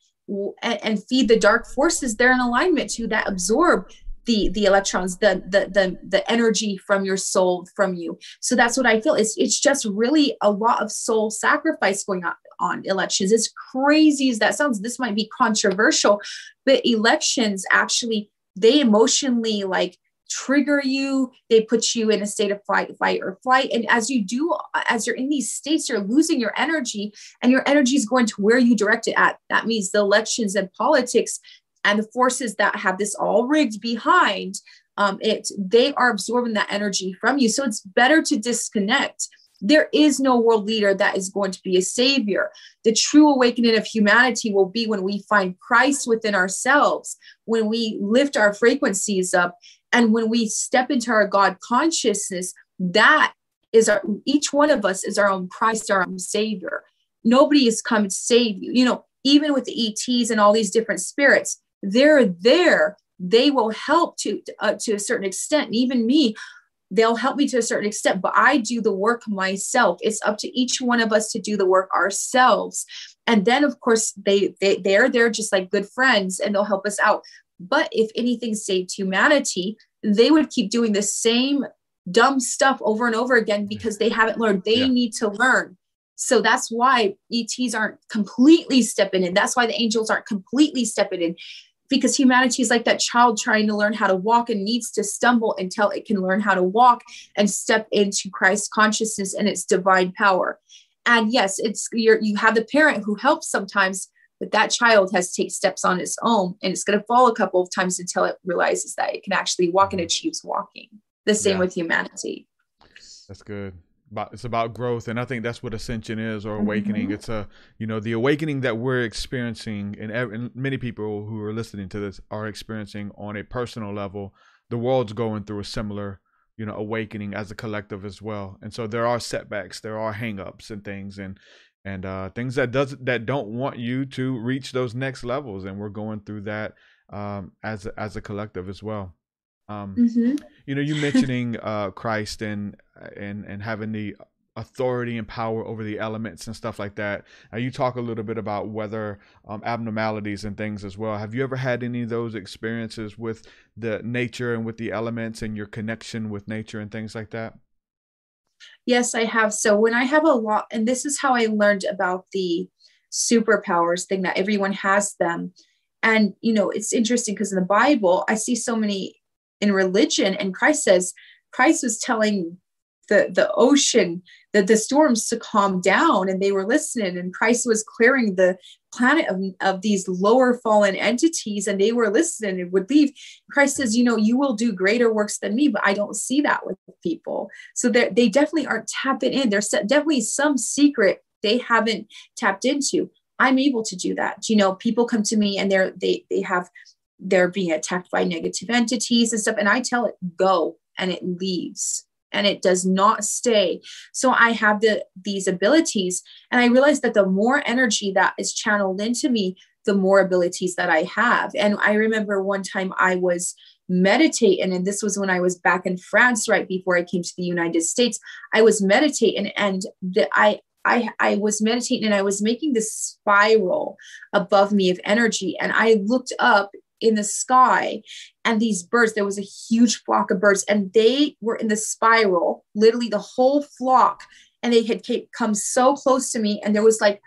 and, and feed the dark forces they're in alignment to that absorb the the electrons the, the the the energy from your soul from you. So that's what i feel. It's it's just really a lot of soul sacrifice going on on elections. As crazy as that sounds this might be controversial but elections actually they emotionally like trigger you. They put you in a state of fight fight or flight. And as you do as you're in these states you're losing your energy and your energy is going to where you direct it at. That means the elections and politics and the forces that have this all rigged behind um, it they are absorbing that energy from you. So it's better to disconnect there is no world leader that is going to be a savior. The true awakening of humanity will be when we find Christ within ourselves, when we lift our frequencies up, and when we step into our God consciousness. That is our each one of us is our own Christ, our own savior. Nobody has come to save you. You know, even with the ETs and all these different spirits, they're there. They will help to uh, to a certain extent. And even me, they'll help me to a certain extent but i do the work myself. It's up to each one of us to do the work ourselves. And then of course they, they they're there just like good friends and they'll help us out. But if anything saved humanity they would keep doing the same dumb stuff over and over again because they haven't learned. They yeah. need to learn. So that's why ets aren't completely stepping in. That's why the angels aren't completely stepping in because humanity is like that child trying to learn how to walk and needs to stumble until it can learn how to walk and step into Christ consciousness and its divine power. And yes, it's you you have the parent who helps sometimes, but that child has to take steps on its own and it's going to fall a couple of times until it realizes that it can actually walk and achieves walking. The same yeah. with humanity. That's good about it's about growth and i think that's what ascension is or awakening. Mm-hmm. it's a you know the awakening that we're experiencing and, and many people who are listening to this are experiencing on a personal level. The world's going through a similar you know awakening as a collective as well. And so there are setbacks there are hangups and things and and uh things that does that don't want you to reach those next levels and we're going through that um as as a collective as well um, mm-hmm. You know, you mentioning uh, Christ and and and having the authority and power over the elements and stuff like that. Now, you talk a little bit about weather um, abnormalities and things as well. Have you ever had any of those experiences with the nature and with the elements and your connection with nature and things like that? Yes, I have. So when I have a lot, and this is how I learned about the superpowers thing that everyone has them. And, you know, it's interesting because in the Bible, I see so many in religion. And Christ says, Christ was telling the, the ocean, the, the storms to calm down, and they were listening. And Christ was clearing the planet of, of these lower fallen entities, and they were listening and would leave. Christ says, You know, you will do greater works than me, but I don't see that with people. So they definitely aren't tapping in. There's definitely some secret they haven't tapped into. I'm able to do that. You know, people come to me and they're they they have they're being attacked by negative entities and stuff. And I tell it, go, and it leaves and it does not stay. So I have the these abilities. And I realize that the more energy that is channeled into me, the more abilities that I have. And I remember one time I was meditating, and this was when I was back in France right before I came to the United States. I was meditating and the, I I, I was meditating and I was making this spiral above me of energy. And I looked up in the sky and these birds there was a huge flock of birds and they were in the spiral literally the whole flock and they had come so close to me and there was like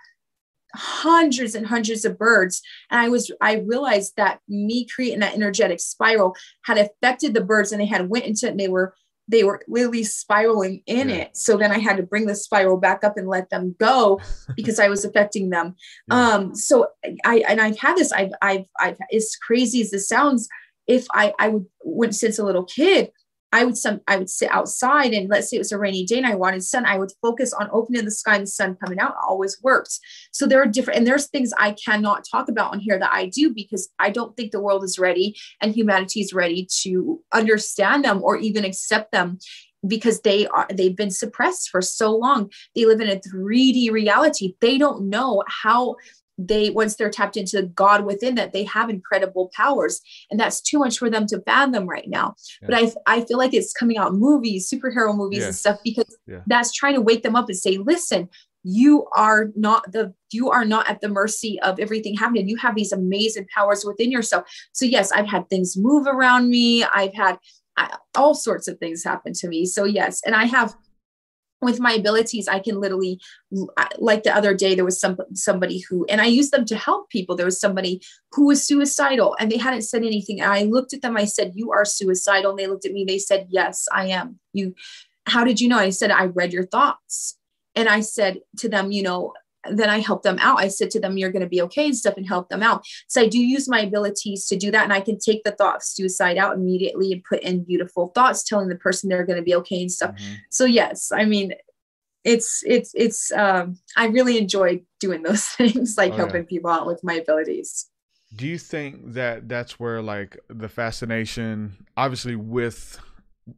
hundreds and hundreds of birds. And i was i realized that me creating that energetic spiral had affected the birds and they had went into it and they were they were literally spiraling in yeah. it. So then I had to bring the spiral back up and let them go because I was affecting them. Yeah. Um, so I and I've had this, I've I've I've as crazy as this sounds, if I I would when since a little kid, I would some I would sit outside and let's say it was a rainy day and I wanted sun, I would focus on opening the sky and the sun coming out. Always works. So there are different and there's things I cannot talk about on here that I do because I don't think the world is ready and humanity is ready to understand them or even accept them because they are they've been suppressed for so long they live in a 3d reality they don't know how they once they're tapped into god within that they have incredible powers and that's too much for them to fathom right now yeah. but i i feel like it's coming out movies superhero movies yeah. and stuff because yeah. that's trying to wake them up and say listen you are not the you are not at the mercy of everything happening you have these amazing powers within yourself so yes i've had things move around me i've had I, all sorts of things happen to me so yes and i have with my abilities i can literally like the other day there was some somebody who and i used them to help people. There was somebody who was suicidal and they hadn't said anything. And i looked at them i said you are suicidal. And they looked at me they said yes i am. You how did you know? I said i read your thoughts. And i said to them you know then I help them out. I said to them, You're going to be okay and stuff and help them out. So I do use my abilities to do that. And I can take the thought of suicide out immediately and put in beautiful thoughts telling the person they're going to be okay and stuff. Mm-hmm. So, yes, I mean, it's, it's, it's, um, I really enjoy doing those things, like oh, helping yeah. people out with my abilities. Do you think that that's where like the fascination, obviously, with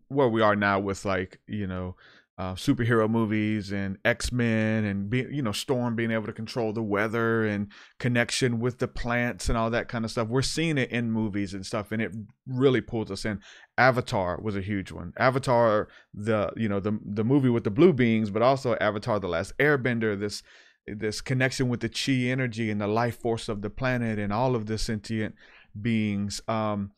where we are now with like, you know, uh, superhero movies and X Men and be, you know Storm being able to control the weather and connection with the plants and all that kind of stuff. We're seeing it in movies and stuff, and it really pulls us in. Avatar was a huge one. Avatar, the you know the the movie with the blue beings, but also Avatar: The Last Airbender. This this connection with the chi energy and the life force of the planet and all of the sentient beings. Um,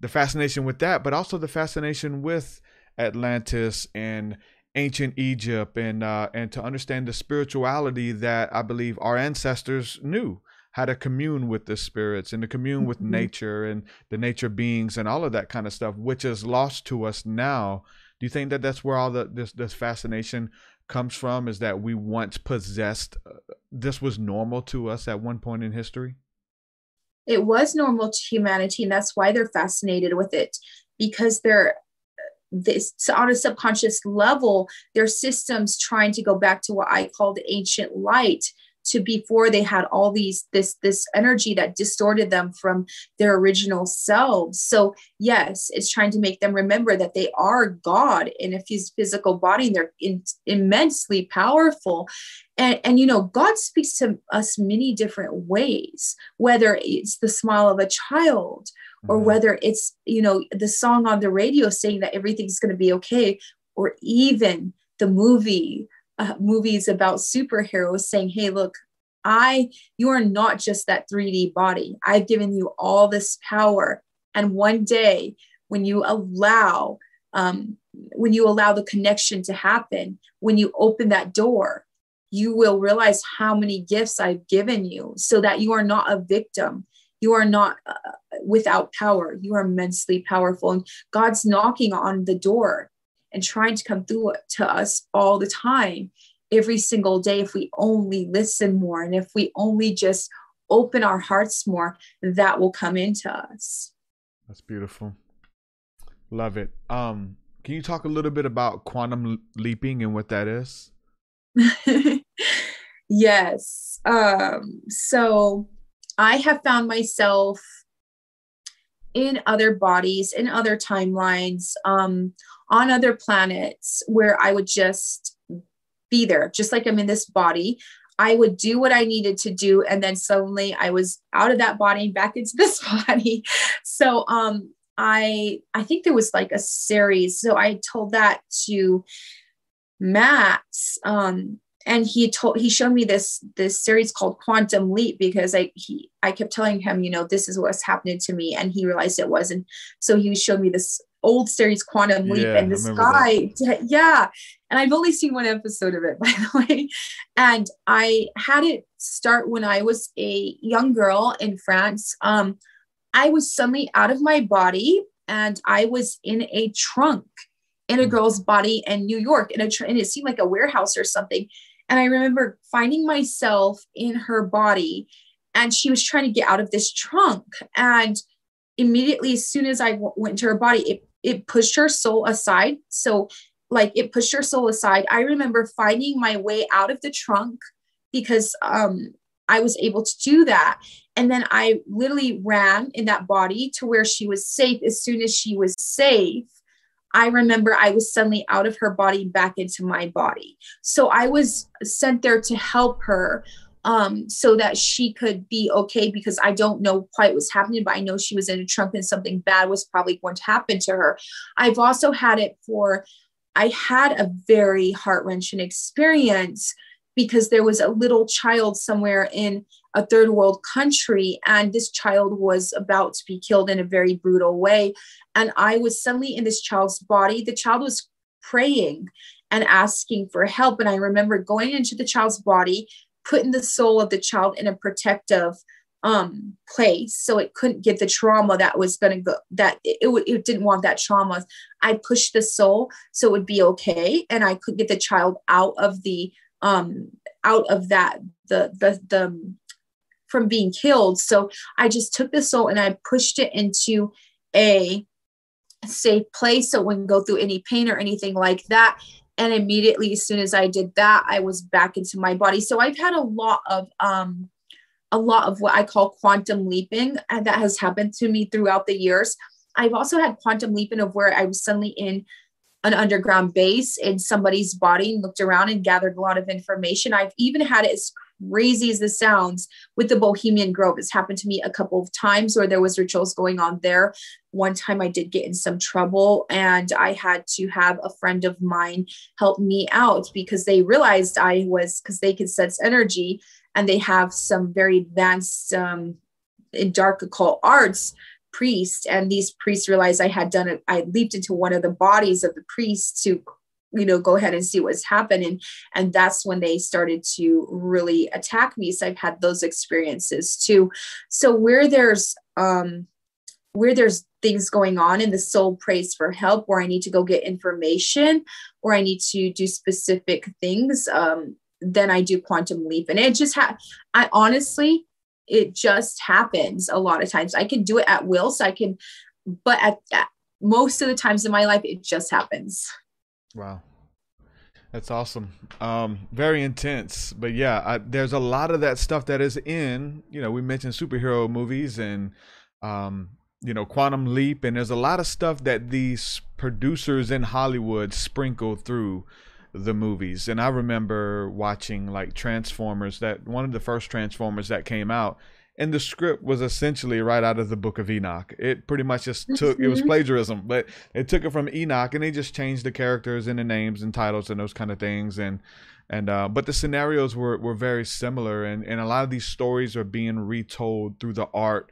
the fascination with that, but also the fascination with Atlantis and ancient Egypt and uh, and to understand the spirituality that I believe our ancestors knew how to commune with the spirits and to commune with mm-hmm. nature and the nature beings and all of that kind of stuff, which is lost to us now. Do you think that that's where all the this this fascination comes from? Is that we once possessed uh, this was normal to us at one point in history? It was normal to humanity, and that's why they're fascinated with it because they're this on a subconscious level, their systems trying to go back to what I call the ancient light to before they had all these this this energy that distorted them from their original selves so yes it's trying to make them remember that they are god in a physical body and they're in, immensely powerful and, and you know god speaks to us many different ways whether it's the smile of a child or mm-hmm. whether it's you know the song on the radio saying that everything's going to be okay or even the movie uh, movies about superheroes saying hey look i you are not just that 3d body i've given you all this power and one day when you allow um, when you allow the connection to happen when you open that door you will realize how many gifts i've given you so that you are not a victim you are not uh, without power. You are immensely powerful. And God's knocking on the door and trying to come through to us all the time, every single day. If we only listen more and if we only just open our hearts more, that will come into us. That's beautiful. Love it. Um, can you talk a little bit about quantum leaping and what that is? yes. Um, so I have found myself in other bodies, in other timelines, um, on other planets where I would just be there, just like I'm in this body. I would do what I needed to do, and then suddenly I was out of that body and back into this body. So um, I I think there was like a series. So I told that to Max um, and he told he showed me this this series called quantum leap because i he i kept telling him you know this is what's happening to me and he realized it wasn't so he showed me this old series quantum leap yeah, and this guy that. yeah and i've only seen one episode of it by the way and i had it start when i was a young girl in france um i was suddenly out of my body and i was in a trunk in a hmm. girl's body in New York in a tr- and it seemed like a warehouse or something. And I remember finding myself in her body and she was trying to get out of this trunk. And immediately, as soon as I w- went to her body, it, it pushed her soul aside. So, like, it pushed her soul aside. I remember finding my way out of the trunk because um, I was able to do that. And then I literally ran in that body to where she was safe. As soon as she was safe, I remember I was suddenly out of her body back into my body. So I was sent there to help her um, so that she could be okay because I don't know quite what's happening, but I know she was in a trunk and something bad was probably going to happen to her. I've also had it for, I had a very heart wrenching experience because there was a little child somewhere in a third world country and this child was about to be killed in a very brutal way. And i was suddenly in this child's body. The child was praying and asking for help. And i remember going into the child's body putting the soul of the child in a protective um place so it couldn't get the trauma that was going to go that it, it, it didn't want that trauma. I pushed the soul so it would be okay and i could get the child out of the um out of that the the the from being killed. So i just took the soul and i pushed it into a safe place so it wouldn't go through any pain or anything like that and immediately as soon as i did that i was back into my body. So i've had a lot of um a lot of what i call quantum leaping and that has happened to me throughout the years. I've also had quantum leaping of where i was suddenly in an underground base in somebody's body and looked around and gathered a lot of information. I've even had it as crazy as this sounds with the bohemian grove. It's happened to me a couple of times where there was rituals going on there. One time i did get in some trouble and i had to have a friend of mine help me out because they realized i was because they could sense energy and they have some very advanced um, in dark occult arts priest and these priests realized i had done it. I leaped into one of the bodies of the priests to you know go ahead and see what's happening. And that's when they started to really attack me. So i've had those experiences too. So where there's um where there's things going on and the soul prays for help where i need to go get information or i need to do specific things um then i do quantum leap. And it just ha- i honestly it just happens a lot of times. I can do it at will so i can but at, at most of the times in my life it just happens Wow. That's awesome. Um, very intense, but yeah, I, there's a lot of that stuff that is in. You know, we mentioned superhero movies and, um, you know, Quantum Leap, and there's a lot of stuff that these producers in Hollywood sprinkle through the movies. And I remember watching like Transformers. That one of the first Transformers that came out, and the script was essentially right out of the book of enoch. It pretty much just took it was Mhm. plagiarism but it took it from enoch and they just changed the characters and the names and titles and those kind of things and and uh, but the scenarios were were very similar and and a lot of these stories are being retold through the art.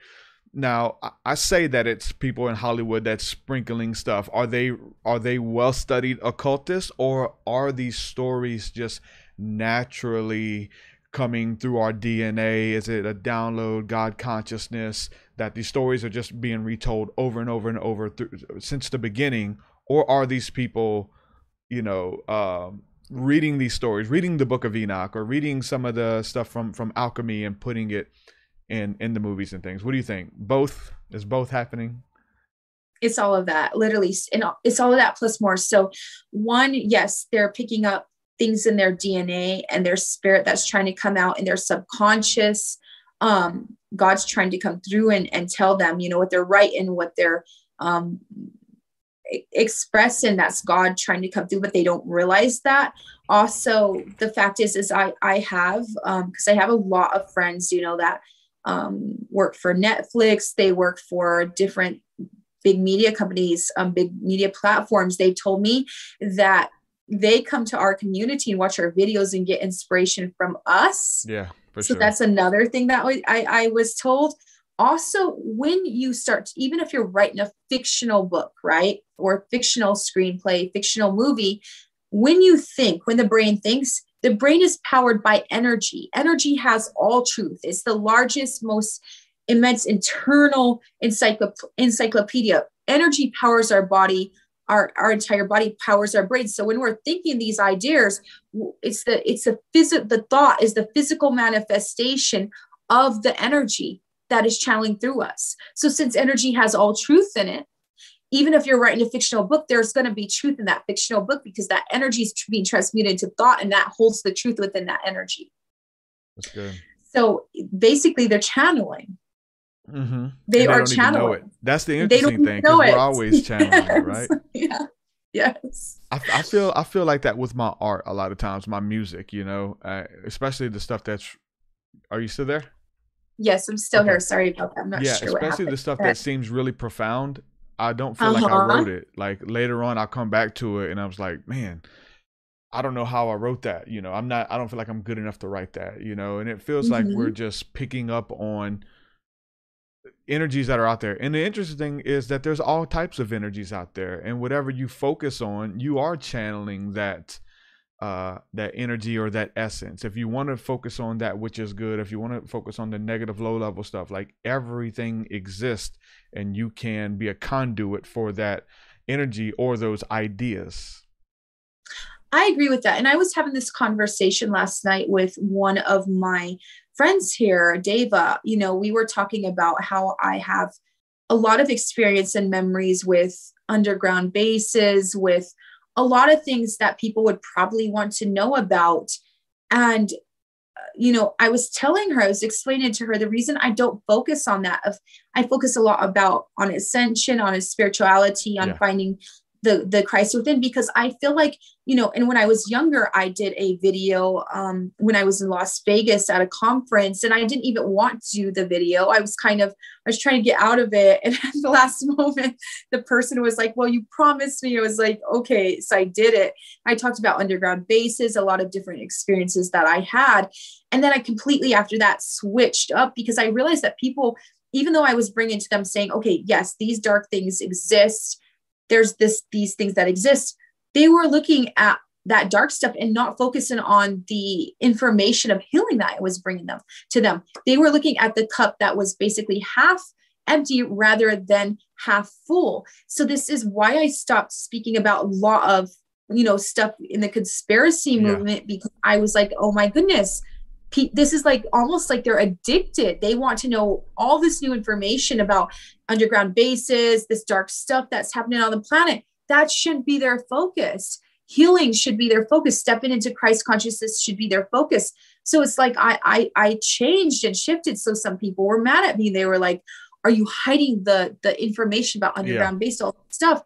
Now I- say that it's people in hollywood that's sprinkling stuff. Are they are they well studied occultists or are these stories just naturally coming through our DNA? Is it a download God consciousness that these stories are just being retold over and over and over through, since the beginning, or are these people, you know, um, reading these stories, reading the Book of Enoch, or reading some of the stuff from from alchemy and putting it in in the movies and things? What do you think? Both is both happening? it's all of that literally and it's all of that plus more so one yes they're picking up things in their dna and their spirit that's trying to come out in their subconscious um god's trying to come through and, and tell them you know what they're right writing what they're um expressing that's god trying to come through but they don't realize that. Also the fact is is i i have um because i have a lot of friends you know that um work for netflix they work for different big media companies, um, big media platforms, they've told me that they come to our community and watch our videos and get inspiration from us. Yeah, for so sure. that's another thing that I, I, was told. Also, when you start, even if you're writing a fictional book, right, or fictional screenplay, fictional movie, when you think, when the brain thinks, the brain is powered by energy. Energy has all truth. It's the largest, most immense internal encyclop- encyclopedia. Energy powers our body, our, our entire body powers our brain. So when we're thinking these ideas, it's the it's the physical the thought is the physical manifestation of the energy that is channeling through us. So since energy has all truth in it, even if you're writing a fictional book, there's going to be truth in that fictional book because that energy is being transmuted into thought and that holds the truth within that energy. That's good. So basically, they're channeling. Mm-hmm. They And are don't even know channeling. it. That's the They interesting thing know because it. we're always channeling, it, right? Yeah. Yes. I, I feel I feel like that with my art a lot of times, my music, you know, uh, especially the stuff that's. Are you still there? Yes, I'm still Okay. here. Sorry about that. I'm not yeah, sure especially the stuff that seems really profound. I don't feel like I Uh-huh. wrote it. Like later on, I'll come back to it and I was like, man, I don't know how I wrote that. You know, I'm not. I don't feel like I'm good enough to write that. You know, and it feels like Mm-hmm. we're just picking up on energies that are out there. And the interesting thing is that there's all types of energies out there, and whatever you focus on, you are channeling that uh that energy or that essence if you want to focus on that which is good if you want to focus on the negative low level stuff like everything exists and you can be a conduit for that energy or those ideas I agree with that. And I was having this conversation last night with one of my friends here, Deva. You know, we were talking about how I have a lot of experience and memories with underground bases, with a lot of things that people would probably want to know about. And, uh, you know, I was telling her, I was explaining to her the reason I don't focus on that. Of I focus a lot about on ascension, on spirituality, on yeah. finding the the Christ within because I feel like you know and when I was younger I did a video um, when I was in Las Vegas at a conference and I didn't even want to do the video. I was kind of I was trying to get out of it. And at the last moment the person was like well you promised me. I was like okay. So I did it. I talked about underground bases a lot of different experiences that I had. And then I completely after that switched up because I realized that people even though I was bringing to them saying okay yes these dark things exist there's this these things that exist they were looking at that dark stuff and not focusing on the information of healing that it was bringing them to them. They were looking at the cup that was basically half empty rather than half full. So this is why I stopped speaking about a lot of you know stuff in the conspiracy yeah. movement because I was like, oh my goodness, this is like almost like they're addicted. They want to know all this new information about underground bases, this dark stuff that's happening on the planet. That shouldn't be their focus. Healing should be their focus. Stepping into Christ consciousness should be their focus. So it's like I I I changed and shifted. So some people were mad at me. They were like, "Are you hiding the the information about underground yeah. base all stuff?"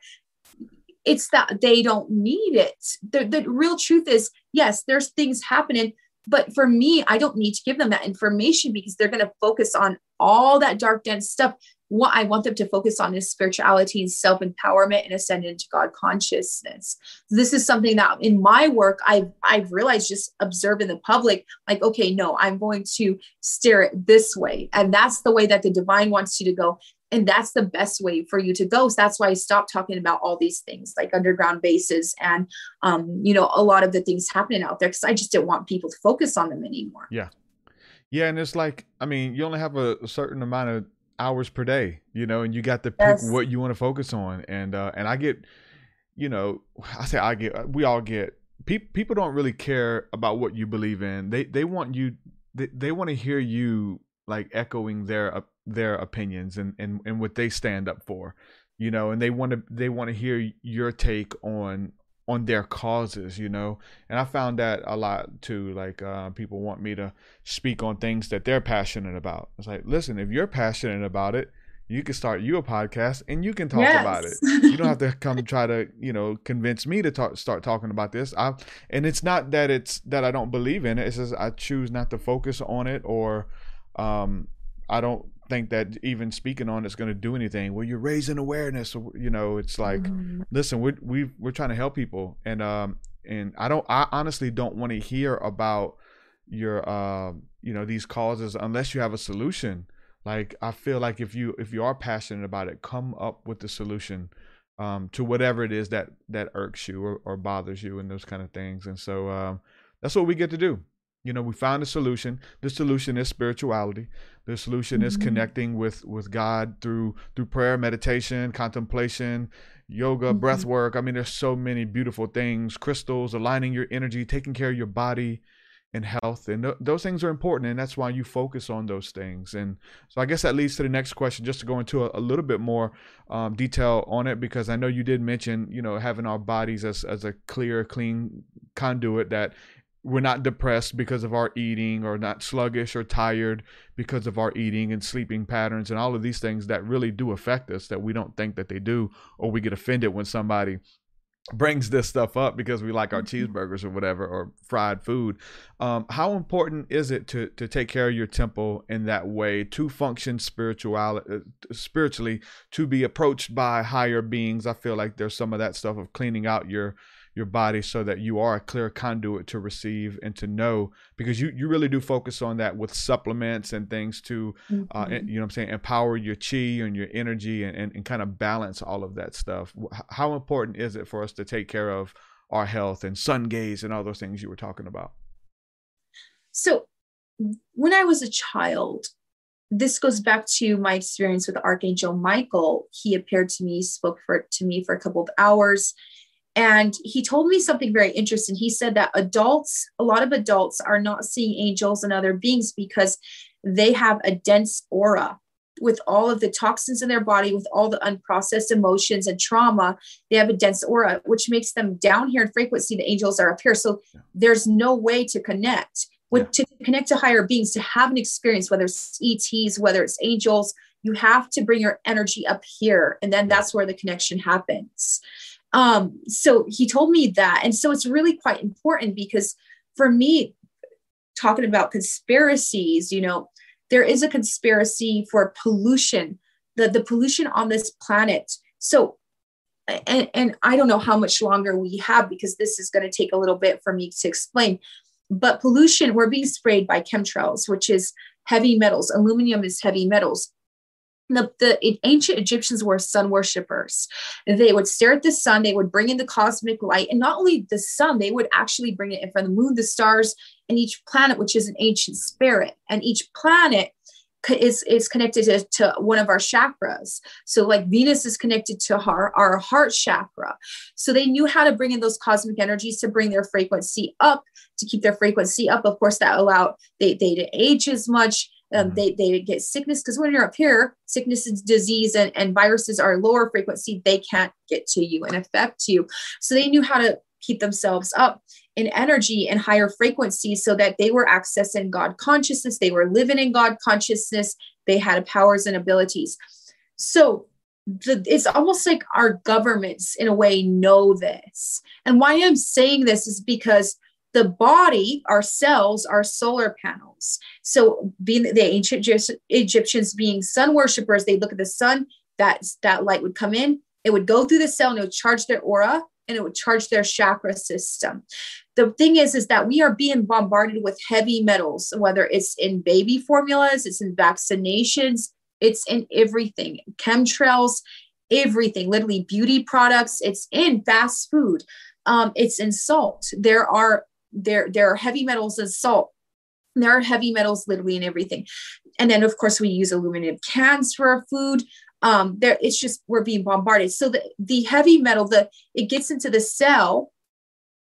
It's that they don't need it. The, the real truth is, yes, there's things happening but for me, I don't need to give them that information because they're going to focus on all that dark, dense stuff. What I want them to focus on is spirituality and self empowerment and ascending to God consciousness. This is something that in my work, I've, I've realized just observing the public, like, okay, no, I'm going to steer it this way. And that's the way that the divine wants you to go and that's the best way for you to go. So that's why i stopped talking about all these things like underground bases and um, you know a lot of the things happening out there because i just didn't want people to focus on them anymore. Yeah. Yeah and it's like i mean you only have a, a certain amount of hours per day you know and you got to pick yes. what you want to focus on. And uh and i get you know i say i get we all get pe- people don't really care about what you believe in. They they want you they, they want to hear you like echoing their their opinions and, and and what they stand up for you know and they want to they want to hear your take on on their causes you know? And i found that a lot too like uh, people want me to speak on things that they're passionate about. It's like listen if you're passionate about it you can start you a podcast and you can talk yes. about it. You don't have to come try to you know convince me to talk start talking about this. I and it's not that it's that i don't believe in it. It's just i choose not to focus on it or um i don't think that even speaking on it's going to do anything. Well, you're raising awareness, you know. It's like, mm-hmm. listen, we're we we're trying to help people, and um, and I don't, I honestly don't want to hear about your, uh, you know, these causes unless you have a solution. Like I feel like if you if you are passionate about it, come up with the solution um, to whatever it is that that irks you or, or bothers you and those kind of things. And so um, that's what we get to do you know we found a solution. The solution is spirituality. The solution mm-hmm. is connecting with with god through through prayer meditation contemplation yoga mm-hmm. breath work. I mean there's so many beautiful things crystals aligning your energy taking care of your body and health. And th- those things are important and that's why you focus on those things. And so i guess that leads to the next question just to go into a, a little bit more um, detail on it because i know you did mention you know having our bodies as, as a clear clean conduit that we're not depressed because of our eating or not sluggish or tired because of our eating and sleeping patterns and all of these things that really do affect us that we don't think that they do or we get offended when somebody brings this stuff up because we like our mm-hmm. cheeseburgers or whatever or fried food um, how important is it to to take care of your temple in that way to function spiritual uh, spiritually to be approached by higher beings i feel like there's some of that stuff of cleaning out your your body so that you are a clear conduit to receive and to know because you, you really do focus on that with supplements and things to uh, mm-hmm. uh, you know i'm saying empower your chi and your energy and, and, and kind of balance all of that stuff. How important is it for us to take care of our health and sun gaze and all those things you were talking about? So when i was a child this goes back to my experience with archangel michael. He appeared to me spoke for to me for a couple of hours And he told me something very interesting. He said that adults, a lot of adults are not seeing angels and other beings because they have a dense aura with all of the toxins in their body, with all the unprocessed emotions and trauma. They have a dense aura, which makes them down here in frequency. The angels are up here. So there's no way to connect. With, to connect to higher beings, to have an experience, whether it's ETs, whether it's angels, you have to bring your energy up here. And then that's where the connection happens. Um, so he told me that. And so it's really quite important because for me, talking about conspiracies, you know, there is a conspiracy for pollution, the, the pollution on this planet. So, and, and I don't know how much longer we have because this is going to take a little bit for me to explain. But pollution, we're being sprayed by chemtrails, which is heavy metals. Aluminum is heavy metals the, the ancient Egyptians were sun worshippers. They would stare at the sun, they would bring in the cosmic light, and not only the sun, they would actually bring it in from the moon, the stars, and each planet, which is an ancient spirit. And each planet is, is connected to, to one of our chakras. So, like Venus is connected to our, our heart chakra. So, they knew how to bring in those cosmic energies to bring their frequency up, to keep their frequency up. Of course, that allowed they, they to age as much um, mm-hmm. they, they get sickness because when you're up here, sickness and disease and, and viruses are lower frequency. They can't get to you and affect you. So they knew how to keep themselves up in energy and higher frequencies so that they were accessing God consciousness. They were living in God consciousness. They had powers and abilities. So the, it's almost like our governments, in a way, know this. And why I'm saying this is because the body, our cells, are solar panels. So, being the ancient Egyptians being sun worshippers, they look at the sun, that, that light would come in, it would go through the cell and it would charge their aura and it would charge their chakra system. The thing is, is that we are being bombarded with heavy metals, whether it's in baby formulas, it's in vaccinations, it's in everything, chemtrails, everything, literally beauty products, it's in fast food. Um, it's in salt. There are there there are heavy metals as salt. There are heavy metals literally in everything. And then of course we use aluminum cans for our food. Um there it's just we're being bombarded. So the the heavy metal the it gets into the cell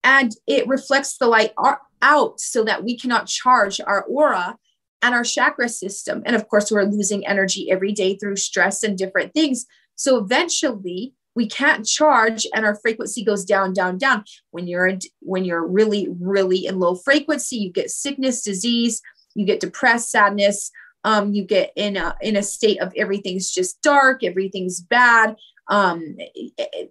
and it reflects the light out so that we cannot charge our aura and our chakra system. And of course we're losing energy every day through stress and different things. So eventually we can't charge and our frequency goes down down down. When you're when you're really really in low frequency you get sickness disease you get depressed sadness um, you get in a in a state of everything's just dark everything's bad. Um,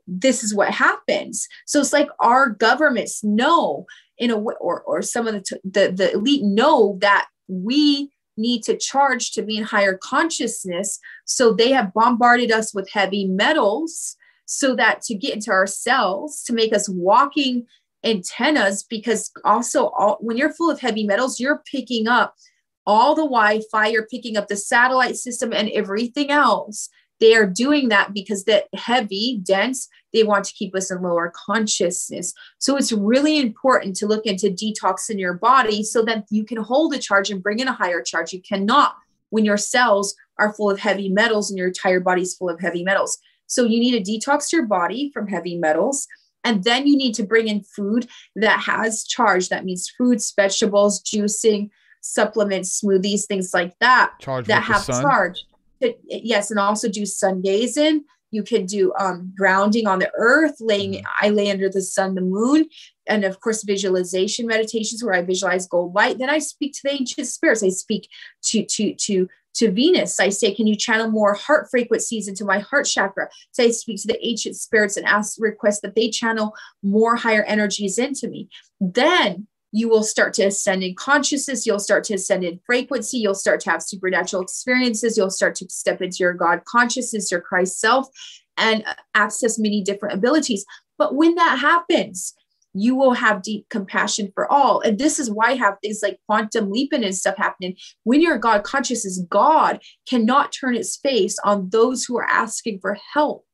this is what happens. So it's like our governments know in a way or, or some of the, the the elite know that we need to charge to be in higher consciousness. So they have bombarded us with heavy metals so that to get into our cells to make us walking antennas because also all, when you're full of heavy metals you're picking up all the wi-fi you're picking up the satellite system and everything else. They are doing that because that heavy dense. They want to keep us in lower consciousness. So it's really important to look into detox in your body so that you can hold a charge and bring in a higher charge. You cannot when your cells are full of heavy metals and your entire body's full of heavy metals so you need to detox your body from heavy metals. And then you need to bring in food that has charge. That means fruits, vegetables, juicing, supplements, smoothies, things like that charge that have charge. Yes, and also do sun gazing. You can do um, grounding on the earth, laying. Mm-hmm. I lay under the sun, the moon, and of course visualization meditations where I visualize gold light. Then I speak to the ancient spirits. I speak to to to to Venus. I say, can you channel more heart frequencies into my heart chakra? So I speak to the ancient spirits and ask, request that they channel more higher energies into me. Then you will start to ascend in consciousness. You'll start to ascend in frequency. You'll start to have supernatural experiences. You'll start to step into your God consciousness, your Christ self, and access many different abilities. But when that happens, you will have deep compassion for all. And this is why I have things like quantum leaping and stuff happening. When you're God conscious, is God cannot turn its face on those who are asking for help.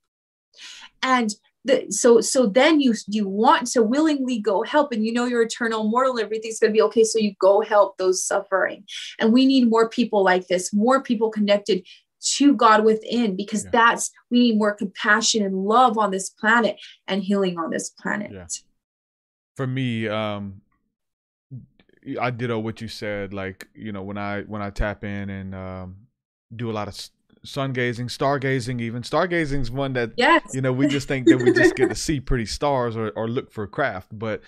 And the, so so then you you want to willingly go help and you know you're eternal mortal and everything's going to be okay so you go help those suffering and we need more people like this more people connected to God within because Yeah. that's we need more compassion and love on this planet and healing on this planet. Yeah. For me um i ditto what you said like you know when i when i tap in and um do a lot of sun gazing stargazing even stargazing's one that Yes. you know we just think that we just get to see pretty stars or, or look for craft but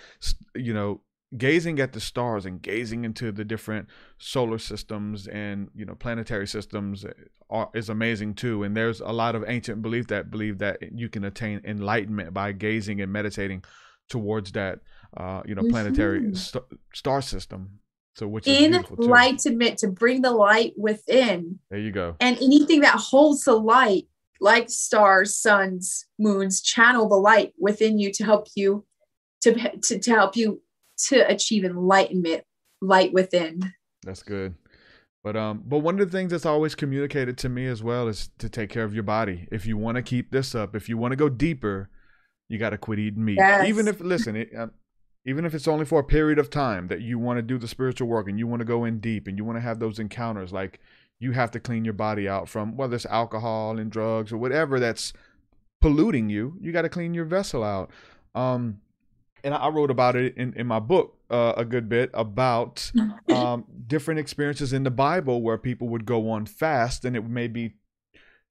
you know gazing at the stars and gazing into the different solar systems and you know planetary systems are, is amazing too and there's a lot of ancient belief that believe that you can attain enlightenment by gazing and meditating towards that uh you know planetary Mhm. st- star system so which too. enlightenment to bring the light within there you go and anything that holds the light like stars suns moons channel the light within you to help you to, to, to help you to achieve enlightenment light within That's good. But um, but one of the things that's always communicated to me as well is to take care of your body. If you want to keep this up, if you want to go deeper, you got to quit eating meat. Even if listen, it, uh, even if it's only for a period of time that you want to do the spiritual work and you want to go in deep and you want to have those encounters, like you have to clean your body out from whether it's alcohol and drugs or whatever that's polluting you. You got to clean your vessel out. Um, and I- wrote about it in, in my book uh, a good bit about um, different experiences in the Bible where people would go on fast and it may be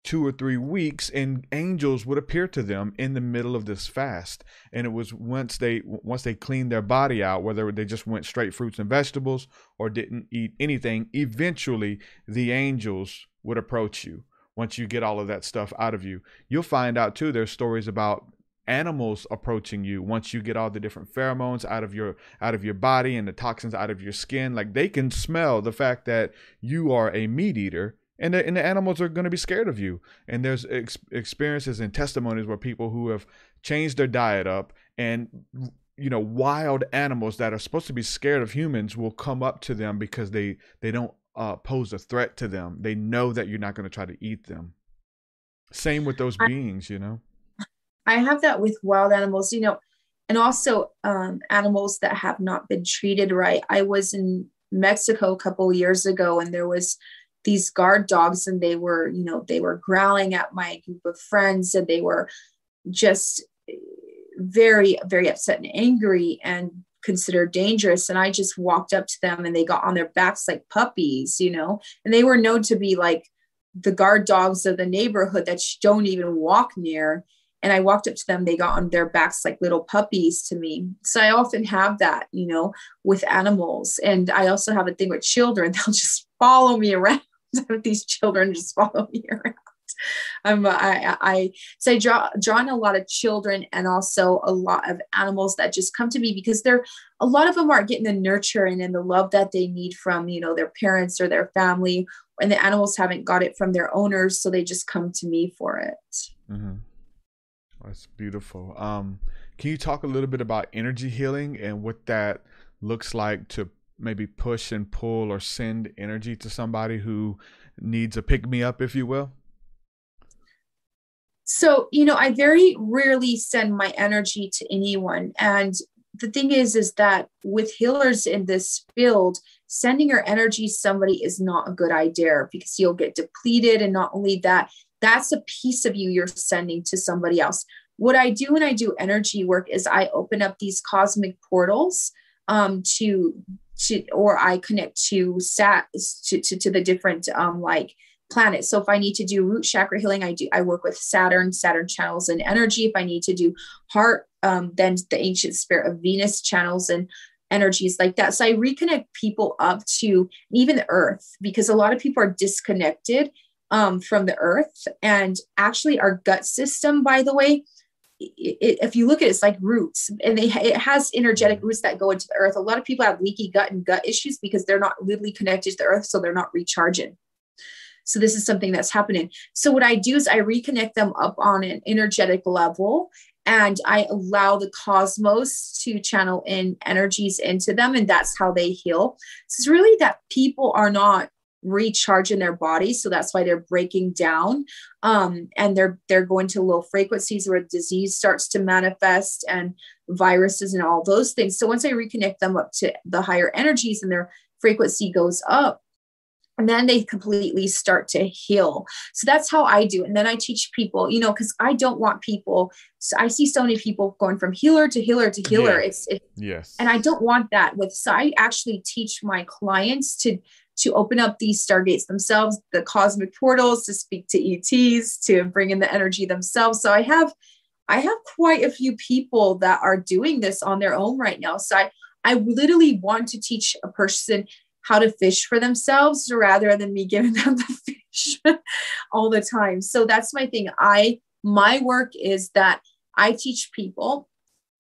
two or three weeks and angels would appear to them in the middle of this fast. And it was once they once they cleaned their body out whether they just went straight fruits and vegetables or didn't eat anything eventually the angels would approach you. Once you get all of that stuff out of you you'll find out too there's stories about animals approaching you once you get all the different pheromones out of your out of your body and the toxins out of your skin. Like they can smell the fact that you are a meat eater and the, and the animals are going to be scared of you. And there's ex- experiences and testimonies where people who have changed their diet up and you know wild animals that are supposed to be scared of humans will come up to them because they they don't uh, pose a threat to them. They know that you're not going to try to eat them. Same with those I- beings you know? I have that with wild animals, you know, and also um, animals that have not been treated right. I was in Mexico a couple of years ago, and there was these guard dogs, and they were, you know, they were growling at my group of friends, and they were just eh, very, very upset and angry, and considered dangerous. And I just walked up to them, and they got on their backs like puppies, you know, and they were known to be like the guard dogs of the neighborhood that don't even walk near and I walked up to them, they got on their backs like little puppies to me. So I often have that, you know, with animals. And I also have a thing with children. They'll just follow me around. These children just follow me around. I'm, I, I, so I draw, draw in a lot of children and also a lot of animals that just come to me because they're, a lot of them aren't getting the nurturing and the love that they need from, you know, their parents or their family. And the animals haven't got it from their owners. So they just come to me for it. Mm-hmm. That's beautiful. Um, can you talk a little bit about energy healing and what that looks like to maybe push and pull or send energy to somebody who needs a pick me up, if you will? so you know i very rarely send my energy to anyone. And the thing is is that with healers in this field sending your energy somebody is not a good idea because you'll get depleted. And not only that that's a piece of you you're sending to somebody else. What i do when i do energy work is i open up these cosmic portals um, to to or i connect to sat to, to, to the different um, like planets. So if I need to do root chakra healing, I do I work with Saturn, Saturn channels and energy. If I need to do heart, um, then the ancient spirit of Venus channels and energies like that. So I reconnect people up to even the earth because a lot of people are disconnected um, from the earth. And actually, our gut system, by the way, it, if you look at it, it's like roots and they it has energetic mm. roots that go into the earth. A lot of people have leaky gut and gut issues because they're not literally connected to the earth, so they're not recharging. So this is something that's happening. So what I do is I reconnect them up on an energetic level and I allow the cosmos to channel in energies into them and that's how they heal. So it's really that people are not recharging their bodies so that's why they're breaking down. Um, and they're they're going to low frequencies where disease starts to manifest and viruses and all those things. So once i reconnect them up to the higher energies and their frequency goes up and then they completely start to heal. So that's how i do and then i teach people you know because i don't want people so i see so many people going from healer to healer to healer. Yeah. it's, it's Yes. and i don't want that with so i actually teach my clients to to open up these stargates themselves the cosmic portals to speak to ets to bring in the energy themselves. So i have i have quite a few people that are doing this on their own right now. So i i literally want to teach a person how to fish for themselves rather than me giving them the fish all the time. So that's my thing. I my work is that i teach people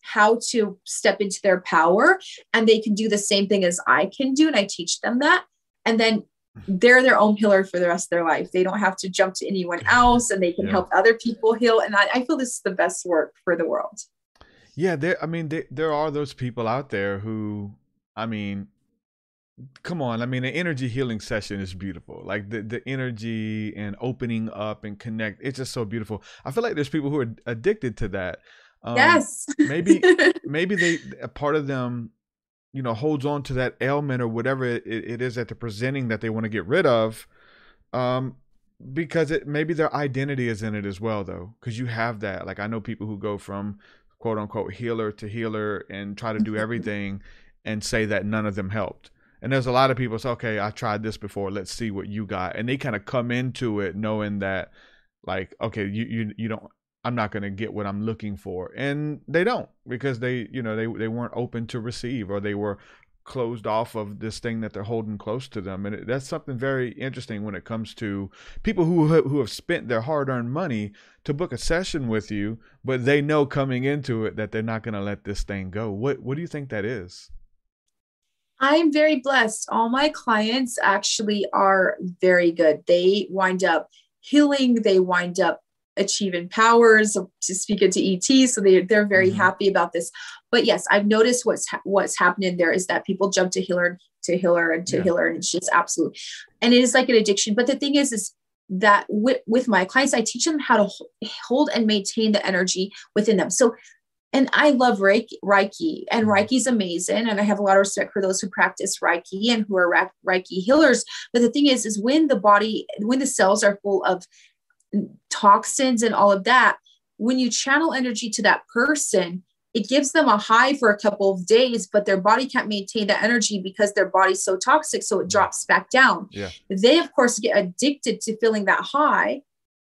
how to step into their power and they can do the same thing as I can do. And I teach them that and then they're their own healer for the rest of their life they don't have to jump to anyone else and they can Yeah. help other people heal and I, I feel this is the best work for the world Yeah, there. I mean, there there are those people out there who, I mean, come on. I mean, an energy healing session is beautiful. Like the the energy and opening up and connect. It's just so beautiful. I feel like there's people who are addicted to that. Um, yes maybe maybe they a part of them you know holds on to that ailment or whatever it, it is that they're presenting that they want to get rid of um because it maybe their identity is in it as well though because you have that. Like i know people who go from quote unquote healer to healer and try to do everything and say that none of them helped. And there's a lot of people say okay i tried this before. Let's see what you got. And they kind of come into it knowing that like okay you you, you don't i'm not going to get what i'm looking for and they don't because they you know they, they weren't open to receive or they were closed off of this thing that they're holding close to them and it, that's something very interesting when it comes to people who who have spent their hard-earned money to book a session with you but they know coming into it that they're not going to let this thing go what what do you think that is I'm very blessed. All my clients actually are very good. They wind up healing, they wind up achieving powers to speak into ET. So they, they're very Mhm. happy about this. But yes, I've noticed what's ha- what's happening there is that people jump to healer to healer and to Yeah. healer, and it's just absolute. And it is like an addiction. But the thing is, is that with, with my clients, I teach them how to hold and maintain the energy within them. So and I love Reiki, Reiki, and Reiki's amazing. And I have a lot of respect for those who practice Reiki and who are Reiki healers. But the thing is, is when the body, when the cells are full of toxins and all of that, when you channel energy to that person, it gives them a high for a couple of days, but their body can't maintain that energy because their body's so toxic. So it mm. drops back down. Yeah. They, of course, get addicted to feeling that high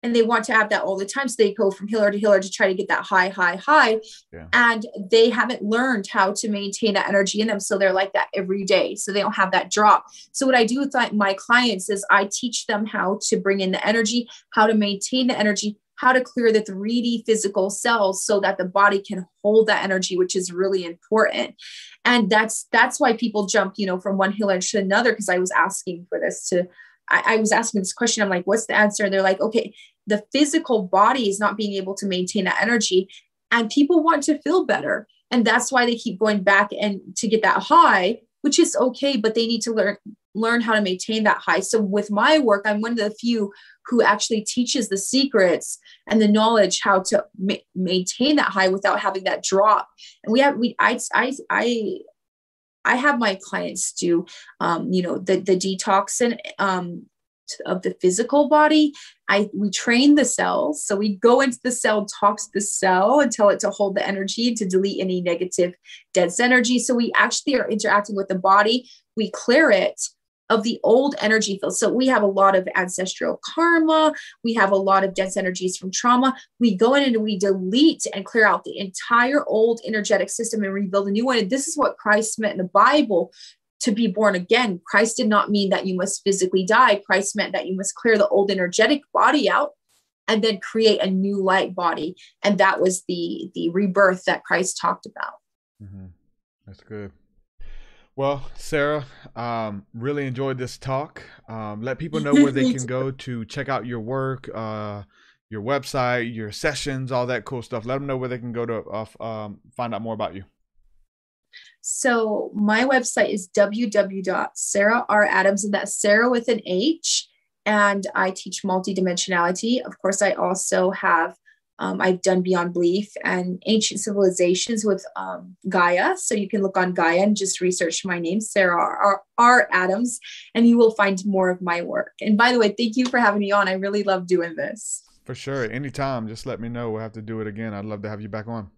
and they want to have that all the time. So they go from healer to healer to try to get that high, high, high. Yeah. And they haven't learned how to maintain that energy in them. So they're like that every day. So they don't have that drop. So what I do with my- clients is I teach them how to bring in the energy, how to maintain the energy, how to clear the 3D physical cells so that the body can hold that energy, which is really important. And that's that's why people jump, you know, from one healer to another. Because I was asking for this to I, I was asking this question. I'm like, what's the answer? They're like, okay, the physical body is not being able to maintain that energy. And people want to feel better. And that's why they keep going back and to get that high, which is okay, but they need to learn learn how to maintain that high. So with my work, I'm one of the few who actually teaches the secrets and the knowledge how to ma- maintain that high without having that drop. And we have we I I I I have my clients do um, you know the the detox and um of the physical body. I we train the cells. So we go into the cell talk to the cell and tell it to hold the energy to delete any negative dense energy. So we actually are interacting with the body. We clear it of the old energy field so we have a lot of ancestral karma we have a lot of dense energies from trauma we go in and we delete and clear out the entire old energetic system and rebuild a new one and this is what christ meant in the bible to be born again. Christ did not mean that you must physically die. Christ meant that you must clear the old energetic body out and then create a new light body. And that was the the rebirth that Christ talked about. Mm-hmm. That's good. Well, Sarah, um, really enjoyed this talk. Um, let people know where they can go to check out your work, uh, your website, your sessions, all that cool stuff. Let them know where they can go to uh, um, find out more about you. So my website is www.sarahradams, and that's Sarah with an H. And I teach multidimensionality. Of course, I also have Um, I've done Beyond Belief and Ancient Civilizations with um, Gaia. So you can look on Gaia and just research my name, Sarah R. R. Adams, and you will find more of my work. And by the way, thank you for having me on. I really love doing this. For sure. Anytime, just let me know. We'll have to do it again. I'd love to have you back on.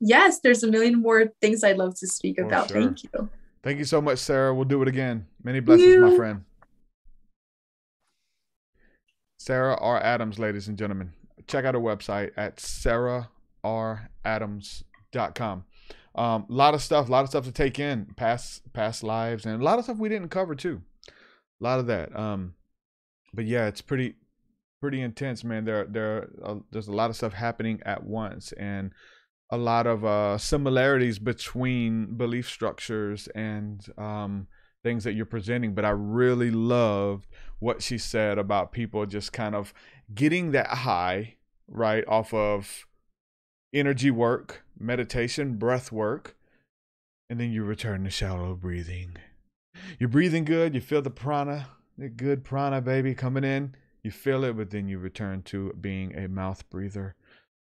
Yes, there's a million more things I'd love to speak For about. sure. Thank you. Thank you so much, Sarah. We'll do it again. Many blessings, my friend. Sarah R. Adams, ladies and gentlemen. Check out her website at sarahradams.com. A um, lot of stuff, a lot of stuff to take in, past past lives, and a lot of stuff we didn't cover too. A lot of that. Um, but yeah, it's pretty pretty intense, man. There there uh, there's a lot of stuff happening at once, and a lot of uh, similarities between belief structures and um, things that you're presenting. But I really loved what she said about people just kind of getting that high, right, off of energy work, meditation, breath work, and then you return to shallow breathing. You're breathing good, you feel the prana, the good prana, baby, coming in. You feel it, but then you return to being a mouth breather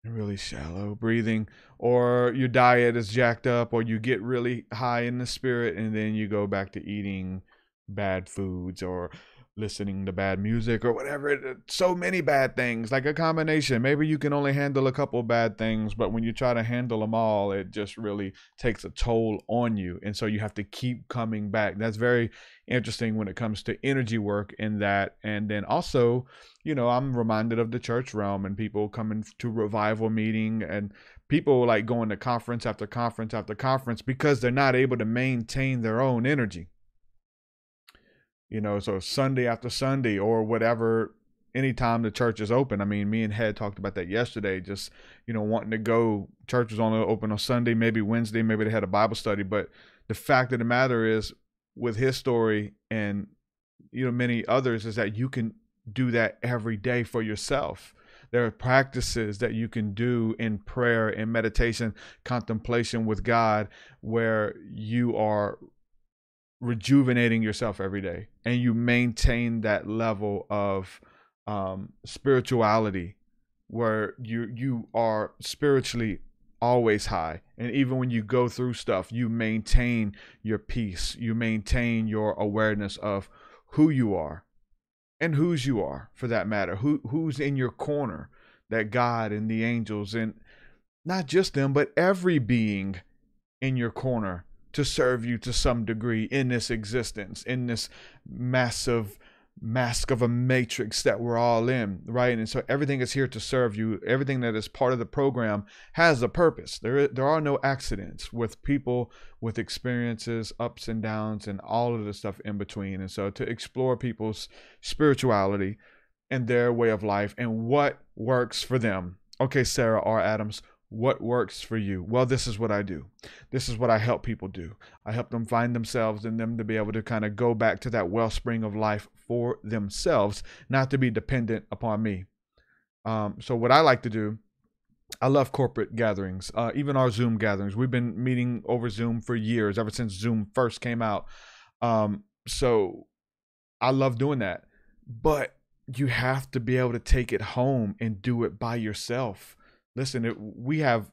really shallow breathing or your diet is jacked up or you get really high in the spirit and then you go back to eating bad foods or listening to bad music or whatever. So many bad things like a combination maybe you can only handle a couple bad things but when you try to handle them all it just really takes a toll on you and so you have to keep coming back that's very interesting when it comes to energy work in that and then also you know i'm reminded of the church realm and people coming to revival meeting and people like going to conference after conference after conference because they're not able to maintain their own energy you know so sunday after sunday or whatever anytime the church is open. I mean me and head talked about that yesterday just you know wanting to go church was only open on sunday maybe wednesday maybe they had a bible study. But the fact of the matter is with his story and you know many others is that you can do that every day for yourself. There are practices that you can do in prayer and meditation contemplation with god where you are rejuvenating yourself every day and you maintain that level of um, spirituality where you you are spiritually always high. And even when you go through stuff you maintain your peace. You maintain your awareness of who you are and whose you are for that matter. Who who's in your corner that god and the angels and not just them but every being in your corner to serve you to some degree in this existence in this massive mask of a matrix that we're all in right? And so everything is here to serve you. Everything that is part of the program has a purpose. There there are no accidents with people with experiences ups and downs and all of the stuff in between. And so to explore people's spirituality and their way of life and what works for them. Okay sarah r. Adams what works for you? Well, this is what I do. This is what I help people do. I help them find themselves and them to be able to kind of go back to that wellspring of life for themselves, not to be dependent upon me. Um, so, what I like to do, I love corporate gatherings, uh, even our Zoom gatherings. We've been meeting over Zoom for years, ever since Zoom first came out. Um, so, I love doing that. But you have to be able to take it home and do it by yourself listen it, we have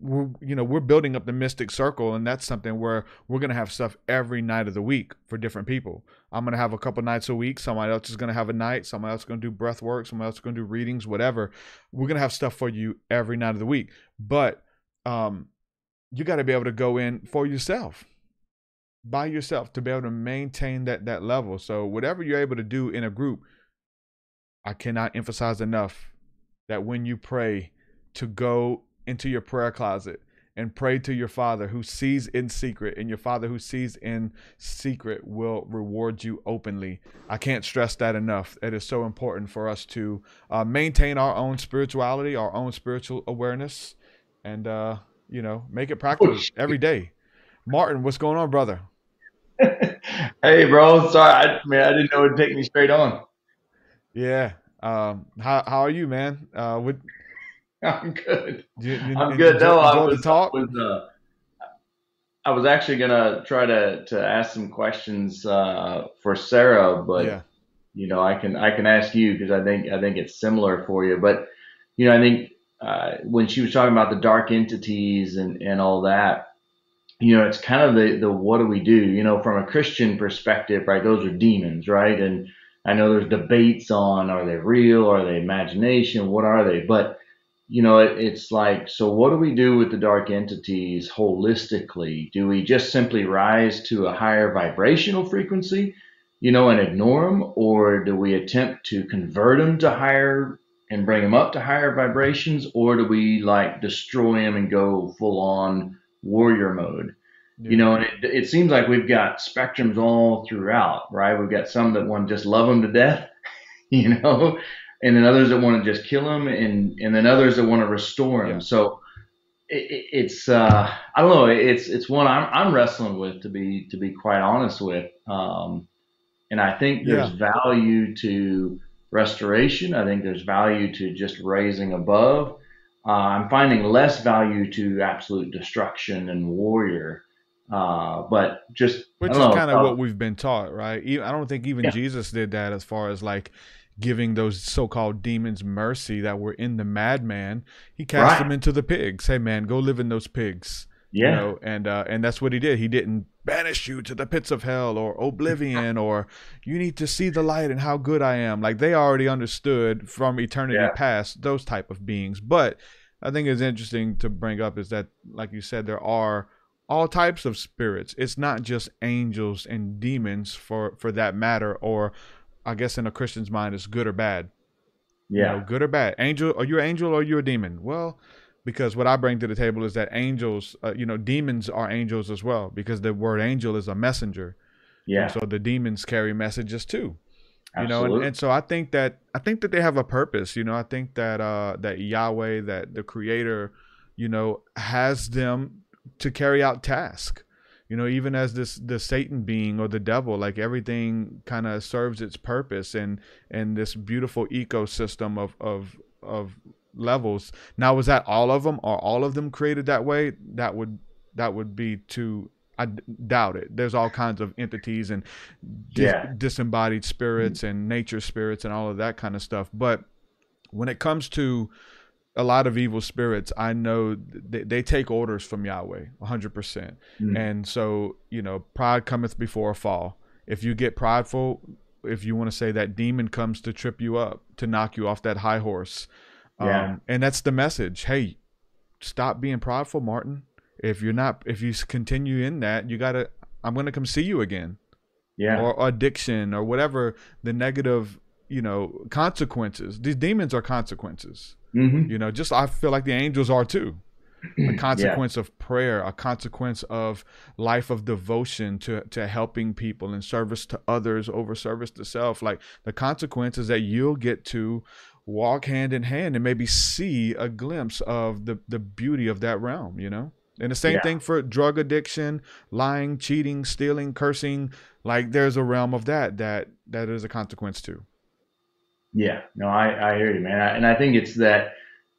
we're you know we're building up the mystic circle and that's something where we're going to have stuff every night of the week for different people. I'm going to have a couple nights a week somebody else is going to have a night somebody else is going to do breath work somebody else is going to do readings whatever. We're going to have stuff for you every night of the week. But um you got to be able to go in for yourself by yourself to be able to maintain that that level. So whatever you're able to do in a group i cannot emphasize enough that when you pray to go into your prayer closet and pray to your father who sees in secret and your father who sees in secret will reward you openly. I can't stress that enough. It is so important for us to uh, maintain our own spirituality our own spiritual awareness and uh, you know make it practical every day. Martin what's going on brother? Hey, bro. Sorry, I mean I didn't know it'd take me straight on. yeah um, how, how are you man? Uh, what, I'm good. you, you, I'm good. enjoy- No, I was, talk was uh, I was actually gonna try to to ask some questions uh, for Sarah, but yeah you know I can I can ask you because I think I think it's similar for you. But you know I think uh, when she was talking about the dark entities and, and all that, you know, it's kind of the, the what do we do? You know, from a Christian perspective, right? Those are demons, right? And I know there's debates on are they real, are they imagination, what are they? But you know, it, it's like, so what do we do with the dark entities holistically? Do we just simply rise to a higher vibrational frequency, you know, and ignore them, or do we attempt to convert them to higher and bring them up to higher vibrations, or do we like destroy them and go full on warrior mode? You know, and it, it seems like we've got spectrums all throughout, right? We've got some that want to just love them to death, you know, and then others that want to just kill them, and and then others that want to restore them. Yeah. So it, it- it's uh, I don't know, it's it's one I'm I'm wrestling with to be to be quite honest with, um, and I think there's value to restoration. I think there's value to just raising above. Uh, I'm finding less value to absolute destruction and warrior. Uh, but just Which is kind of uh, what we've been taught, right? I don't think even Yeah. Jesus did that as far as like giving those so-called demons mercy that were in the madman. He cast Right. them into the pigs. Hey man, go live in those pigs. yeah. You know, and uh, and that's what he did. He didn't banish you to the pits of hell or oblivion or you need to see the light and how good I am. Like they already understood from eternity Yeah. past those type of beings. But I think it's interesting to bring up is that, like you said, there are all types of spirits. It's not just angels and demons for for that matter, or I guess in a Christian's mind, it's good or bad. You yeah. know, good or bad. Angel, are you an angel or are you a demon? Well, because what I bring to the table is that angels, uh, you know, demons are angels as well, because the word angel is a messenger. yeah. So the demons carry messages too you know and, and so i think that i think that they have a purpose you know i think that uh that yahweh that the creator you know has them to carry out task you know even as this the satan being or the devil like everything kind of serves its purpose and and this beautiful ecosystem of of of levels now was that all of them are all of them created that way that would that would be too I d- doubt it. There's all kinds of entities and dis- Yeah. disembodied spirits mm-hmm. and nature spirits and all of that kind of stuff. But when it comes to a lot of evil spirits, I know they, they take orders from Yahweh 100%. Mm. And so, you know, pride cometh before a fall. If you get prideful, if you want to say that demon comes to trip you up, to knock you off that high horse. Yeah. Um, and that's the message. Hey, stop being prideful, Martin. If you're not, if you continue in that, you gotta. I'm gonna come see you again, yeah. or addiction, or whatever the negative, you know, consequences. These demons are consequences. hmm You know, just I feel like the angels are too. A consequence of prayer, a consequence of life of devotion to to helping people and service to others over service to self. Like the consequence is that you'll get to walk hand in hand and maybe see a glimpse of the the beauty of that realm. You know. And the same Yeah. thing for drug addiction, lying, cheating, stealing, cursing. Like there's a realm of that that that is a consequence too. Yeah, no, I, I hear you, man. I, and I think it's that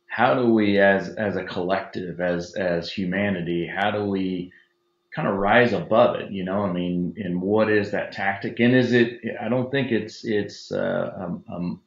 how do we as as a collective, as as humanity, how do we kind of rise above it? You know, I mean, and what is that tactic? And is it? I don't think it's it's uh, um, um,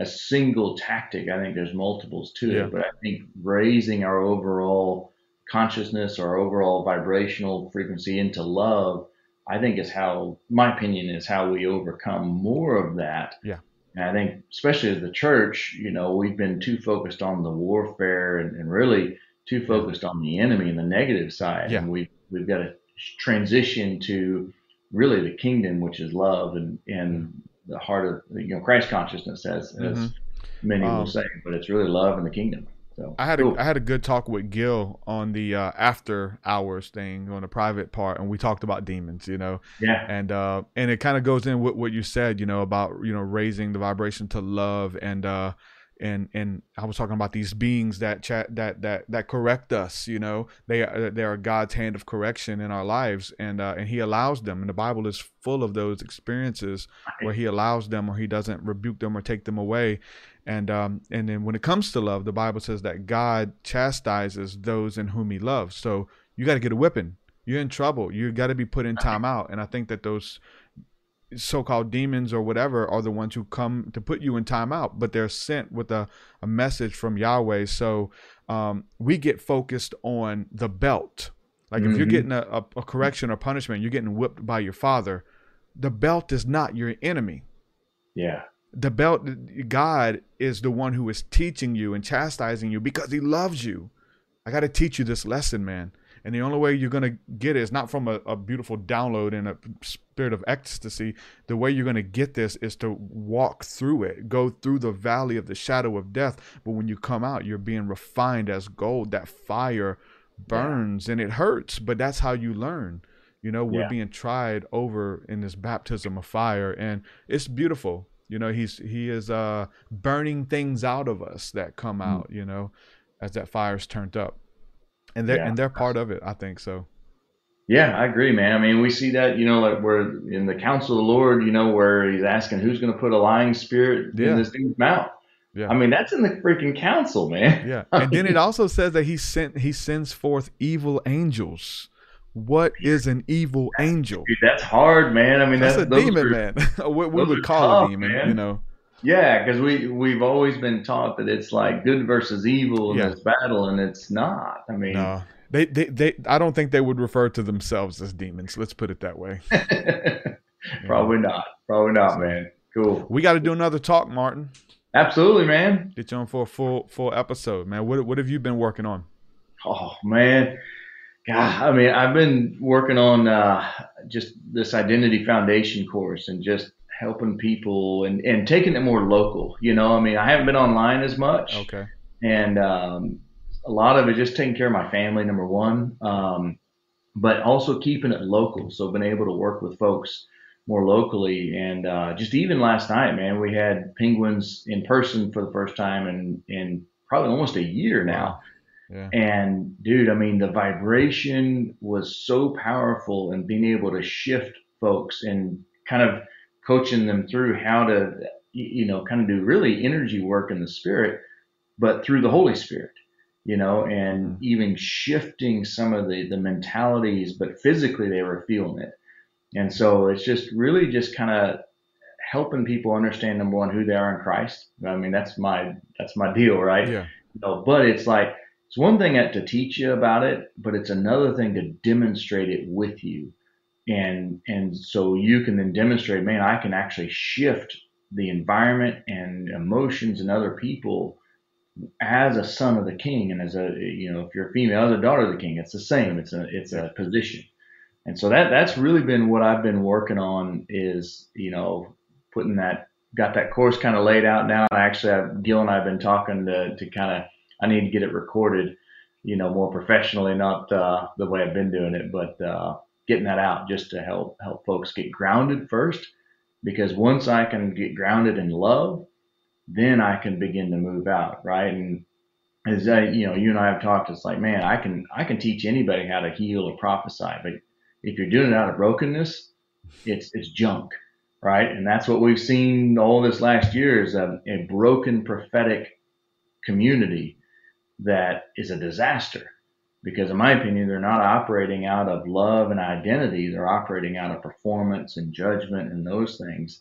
a single tactic. I think there's multiples to Yeah. it. But I think raising our overall consciousness, our overall vibrational frequency into love, I think is how my opinion is how we overcome more of that. Yeah. And I think, especially as the church, you know, we've been too focused on the warfare and, and really too focused on the enemy and the negative side. Yeah. And we've, we've got to transition to really the kingdom, which is love and, and the heart of, you know, Christ consciousness, as, as Mhm. many Um, will say, but it's really love and the kingdom. So I had cool. a I had a good talk with Gil on the uh, after hours thing on the private part, and we talked about demons, you know, yeah, and uh, and it kind of goes in with what you said, you know, about you know raising the vibration to love, and uh, and and I was talking about these beings that chat that that that correct us, you know, they are they are God's hand of correction in our lives, and uh, and He allows them, and the Bible is full of those experiences where He allows them or He doesn't rebuke them or take them away, and um and then when it comes to love, the Bible says that God chastises those in whom He loves. So you got to get a whipping. You're in trouble. You got to be put in time out. And I think that those so-called demons or whatever are the ones who come to put you in timeout but they're sent with a, a message from yahweh. So um, we get focused on the belt. Like if you're Mhm. getting a, a, a correction or punishment you're getting whipped by your father the belt is not your enemy. Yeah. the belt god is the one who is teaching you and chastising you because he loves you. I got to teach you this lesson man. And the only way you're going to get it is not from a, a beautiful download and a spirit of ecstasy the way you're going to get this is to walk through it go through the valley of the shadow of death. But when you come out you're being refined as gold. That fire burns and it hurts but that's how you learn. You know we're Yeah. being tried over in this baptism of fire and it's beautiful. You know he's he is uh burning things out of us that come Mm. out you know as that fire's turned up. And they're Yeah. and they're part of it i think so Yeah, I agree, man. I mean, we see that, you know, like we're in the council of the Lord, you know, where he's asking who's going to put a lying spirit Yeah. in this dude's mouth. Yeah. I mean, that's in the freaking council, man. yeah and then it also says that he sent he sends forth evil angels what is an evil angel Dude, that's hard, man. I mean, that's that's, a demon are- man what we would call tough, a demon man. you know Yeah, because we we've always been taught that it's like good versus evil in Yeah. this battle, and it's not. I mean, no they, they they i don't think they would refer to themselves as demons let's put it that way probably not. Probably not, man. Cool. we got to do another talk martin Absolutely, man. get you on for a full full episode man what, what have you been working on Oh man, God, I mean, I've been working on uh, just this identity foundation course and just helping people and, and taking it more local. You know, I mean, I haven't been online as much, okay and um, a lot of it just taking care of my family, number one, um, but also keeping it local. So, been able to work with folks more locally, and uh, just even last night, man, we had penguins in person for the first time in in probably almost a year now. yeah And dude, I mean, the vibration was so powerful and being able to shift folks and kind of coaching them through how to, you know, kind of do really energy work in the spirit, but through the Holy Spirit, you know, and mm-hmm. even shifting some of the, the mentalities, but physically they were feeling it. And so it's just really just kind of helping people understand number one, who they are in Christ. I mean, that's my, that's my deal, right? yeah No, but it's like it's one thing to teach you about it, but it's another thing to demonstrate it with you, and and so you can then demonstrate, man, I can actually shift the environment and emotions and other people as a son of the king, and as a you know, if you're a female, as a daughter of the king, it's the same. It's a it's a position, and so that that's really been what I've been working on is you know putting that got that course kind of laid out now. And actually, I've, Gil and I have been talking to to kind of I need to get it recorded, you know, more professionally, not uh, the way I've been doing it, but uh, getting that out just to help help folks get grounded first. Because once I can get grounded in love, then I can begin to move out, right? And as I, you know, you and I have talked, it's like, man, I can I can teach anybody how to heal or prophesy, but if you're doing it out of brokenness, it's it's junk, right? And that's what we've seen all this last year is a, a broken prophetic community that is a disaster. Because in my opinion, they're not operating out of love and identity. They're operating out of performance and judgment and those things.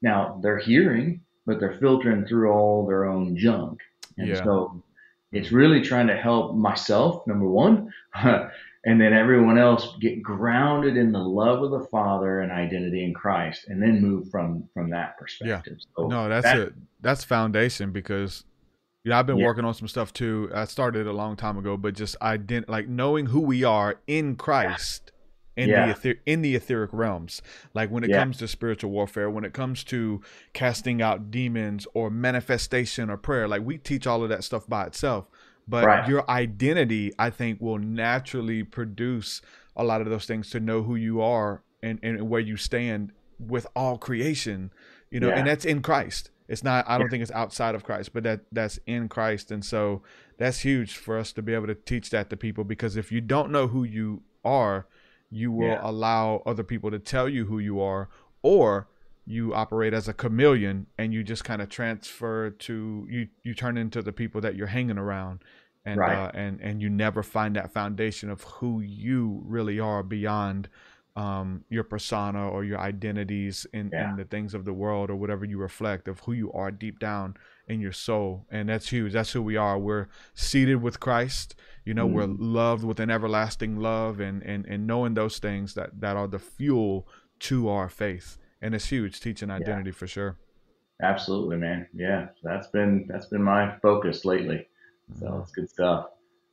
Now they're hearing, but they're filtering through all their own junk. And Yeah. so it's really trying to help myself, number one, and then everyone else get grounded in the love of the Father and identity in Christ, and then move from from that perspective. So no that's that- it that's foundation because yeah i've been Yeah. working on some stuff too i started a long time ago but just ident- like knowing who we are in christ in Yeah. the ether- in the etheric realms like when it Yeah. comes to spiritual warfare when it comes to casting out demons or manifestation or prayer like we teach all of that stuff by itself but Right. your identity i think will naturally produce a lot of those things to know who you are and, and where you stand with all creation you know and that's in christ it's not i don't think it's outside of christ but that that's in christ and so that's huge for us to be able to teach that to people because if you don't know who you are you will Yeah. allow other people to tell you who you are or you operate as a chameleon and you just kind of transfer to you you turn into the people that you're hanging around and Right. uh, and and you never find that foundation of who you really are beyond um, your persona or your identities in, Yeah. in the things of the world or whatever you reflect of who you are deep down in your soul. And that's huge. That's who we are. We're seated with Christ. You know, we're mm. loved with an everlasting love and, and, and knowing those things that, that are the fuel to our faith. And it's huge, teaching identity for sure. Absolutely, man. Yeah, that's been that's been my focus lately. So mm. it's good stuff.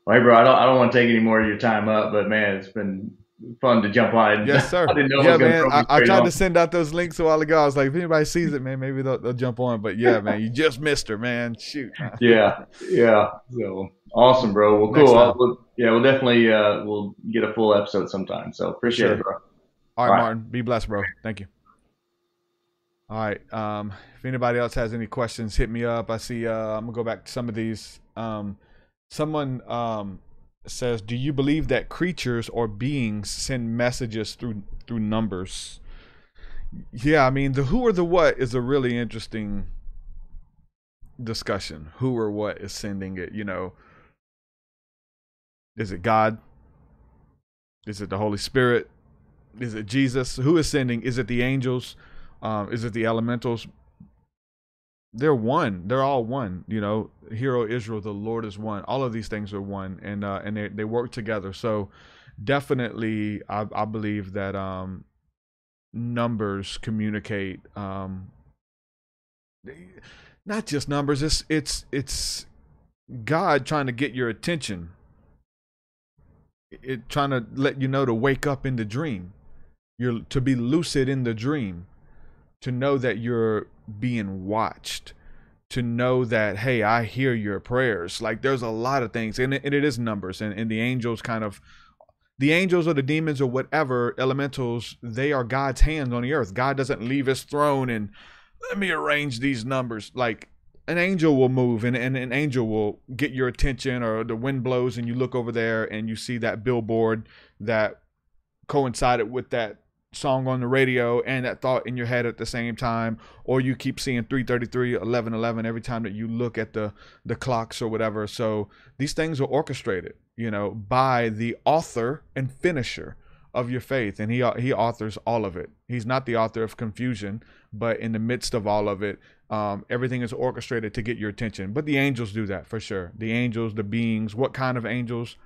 Well, hey, bro, I don't I don't want to take any more of your time up, but man, it's been fun to jump on. Yes, sir. I didn't know it yeah, was man. I, I tried on. to send out those links a while ago. I was like, if anybody sees it, man, maybe they'll, they'll jump on. But yeah, man, you just missed her, man. Shoot. yeah, yeah. So awesome, bro. Well, cool. I'll, we'll, yeah, we'll definitely uh, we'll get a full episode sometime. So appreciate Sure. it, bro. All right. Martin. Be blessed, bro. Thank you. All right. Um, if anybody else has any questions, hit me up. I see. Uh, I'm gonna go back to some of these. Um, someone um says, "Do you believe that creatures or beings send messages through through numbers?" Yeah, I mean, the who or the what is a really interesting discussion. Who or what is sending it? You know, is it God? Is it the Holy Spirit? Is it Jesus? Who is sending? Is it the angels? Um, is it the elementals? They're one. They're all one. You know, Hero Israel, the Lord is one. All of these things are one, and uh, and they they work together. So definitely, I, I believe that um, numbers communicate. Um, not just numbers. It's it's it's God trying to get your attention. It trying to let you know to wake up in the dream. You're to be lucid in the dream. To know that you're being watched. To know that hey, I hear your prayers. Like there's a lot of things, and it, and it is numbers, and, and the angels kind of the angels or the demons or whatever elementals, they are God's hands on the earth. God doesn't leave his throne and let me arrange these numbers. Like an angel will move and, and an angel will get your attention or the wind blows and you look over there and you see that billboard that coincided with that song on the radio and that thought in your head at the same time or you keep seeing 333 11 11 every time that you look at the the clocks or whatever. So these things are orchestrated you know by the author and finisher of your faith. And he he authors all of it. He's not the author of confusion but in the midst of all of it um, everything is orchestrated to get your attention. But the angels do that for sure. The angels the beings what kind of angels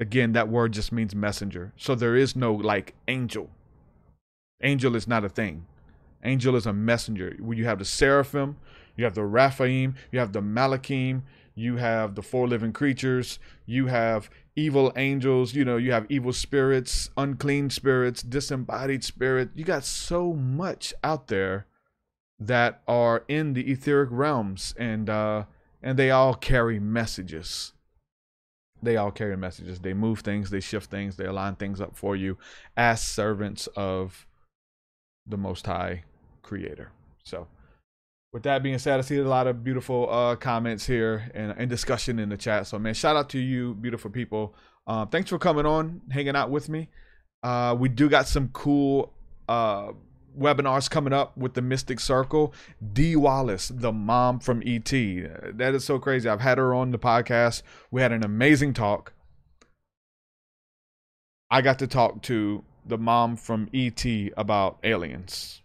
again that word just means messenger. So there is no like angel. Angel is not a thing. Angel is a messenger. You have the seraphim you have the raphaim you have the malachim you have the four living creatures you have evil angels you know you have evil spirits unclean spirits disembodied spirit. You got so much out there that are in the etheric realms and uh and they all carry messages they all carry messages. They move things they shift things they align things up for you as servants of the most high creator. So with that being said i see a lot of beautiful uh comments here and, and discussion in the chat. So man shout out to you beautiful people. Um thanks for coming on hanging out with me. Uh we do got some cool uh webinars coming up with the Mystic Circle. Dee Wallace, the mom from ET. That is so crazy. I've had her on the podcast. We had an amazing talk. I got to talk to the mom from ET about aliens.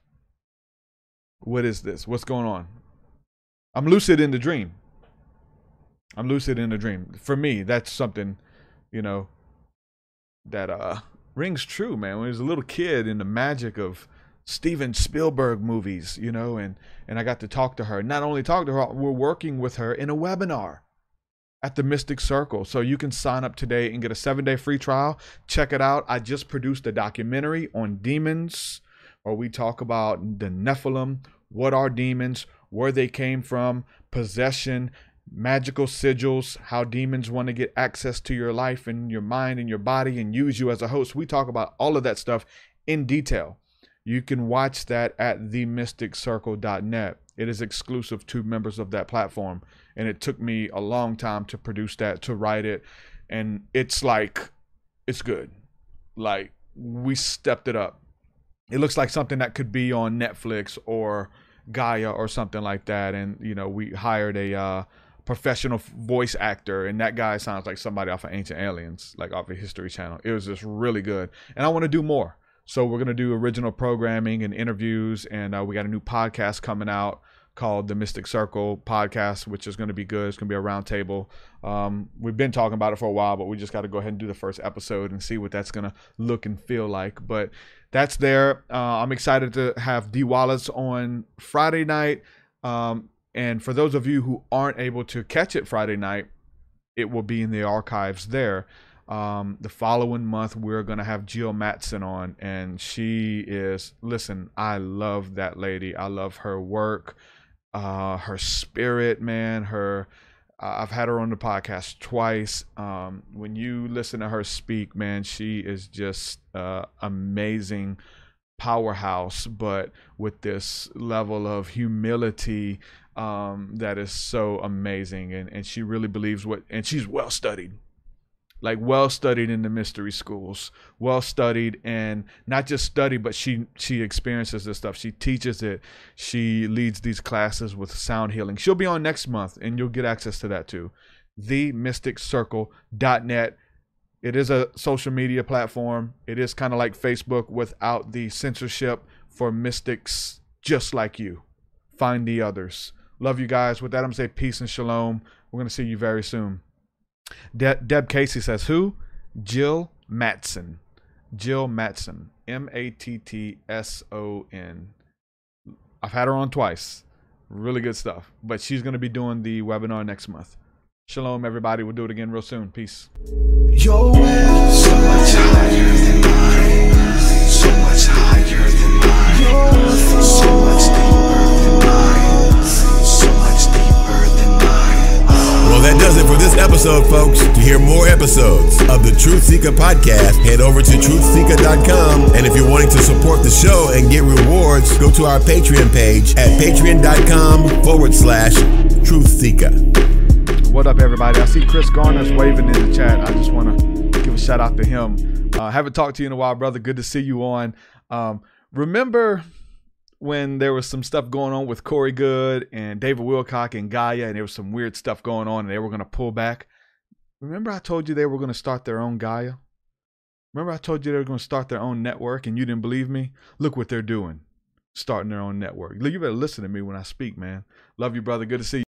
What is this? What's going on? I'm lucid in the dream. I'm lucid in the dream. For me, that's something, you know, that uh rings true, man. When I was a little kid in the magic of Steven Spielberg movies, you know, and and I got to talk to her. Not only talk to her, we're working with her in a webinar at the Mystic Circle. So you can sign up today and get a 7-day free trial. Check it out. I just produced a documentary on demons where we talk about the Nephilim, what are demons, where they came from, possession, magical sigils, how demons want to get access to your life and your mind and your body and use you as a host. We talk about all of that stuff in detail. You can watch that at themysticcircle.net. It is exclusive to members of that platform. And it took me a long time to produce that, to write it. And it's like, it's good. Like, we stepped it up. It looks like something that could be on Netflix or Gaia or something like that. And, you know, we hired a uh, professional voice actor, and that guy sounds like somebody off of Ancient Aliens, like off of History Channel. It was just really good, and I want to do more. So we're gonna do original programming and interviews, and uh, we got a new podcast coming out called the Mystic Circle podcast, which is going to be good. It's going to be a roundtable. Um, we've been talking about it for a while, but we just got to go ahead and do the first episode and see what that's going to look and feel like. But that's there. Uh, I'm excited to have Dee Wallace on Friday night. Um, and for those of you who aren't able to catch it Friday night, it will be in the archives there. Um, the following month, we're going to have Jill Mattson on, and she is, listen, I love that lady. I love her work uh, her spirit, man. Her, I've had her on the podcast twice. Um, when you listen to her speak, man, she is just uh, amazing powerhouse, but with this level of humility um, that is so amazing. And, and she really believes what, and she's well studied like well studied in the mystery schools well studied and not just study but she she experiences this stuff. She teaches it. She leads these classes with sound healing. She'll be on next month and you'll get access to that too. themysticcircle.net it is a social media platform. It is kind of like facebook without the censorship for mystics just like you. Find the others. Love you guys. With that i'm gonna say peace and shalom. We're gonna see you very soon De- Deb Casey says, Who? Jill Mattson. Jill Mattson. M A T T S O N. I've had her on twice. Really good stuff. But she's going to be doing the webinar next month. Shalom, everybody. We'll do it again real soon. Peace. So much higher than mine, so much that does it for this episode, folks. To hear more episodes of the Truth Seeker podcast, head over to truthseeker.com. And if you're wanting to support the show and get rewards, go to our Patreon page at patreon.com forward slash Truth Seeker. What up, everybody? I see Chris Garner's waving in the chat. I just want to give a shout out to him. Uh, haven't talked to you in a while, brother. Good to see you on. Um, remember when there was some stuff going on with Corey Goode and David Wilcock and Gaia, and there was some weird stuff going on, and they were going to pull back? Remember, I told you they were going to start their own Gaia? Remember, I told you they were going to start their own network, and you didn't believe me? Look what they're doing starting their own network. You better listen to me when I speak, man. Love you, brother. Good to see you.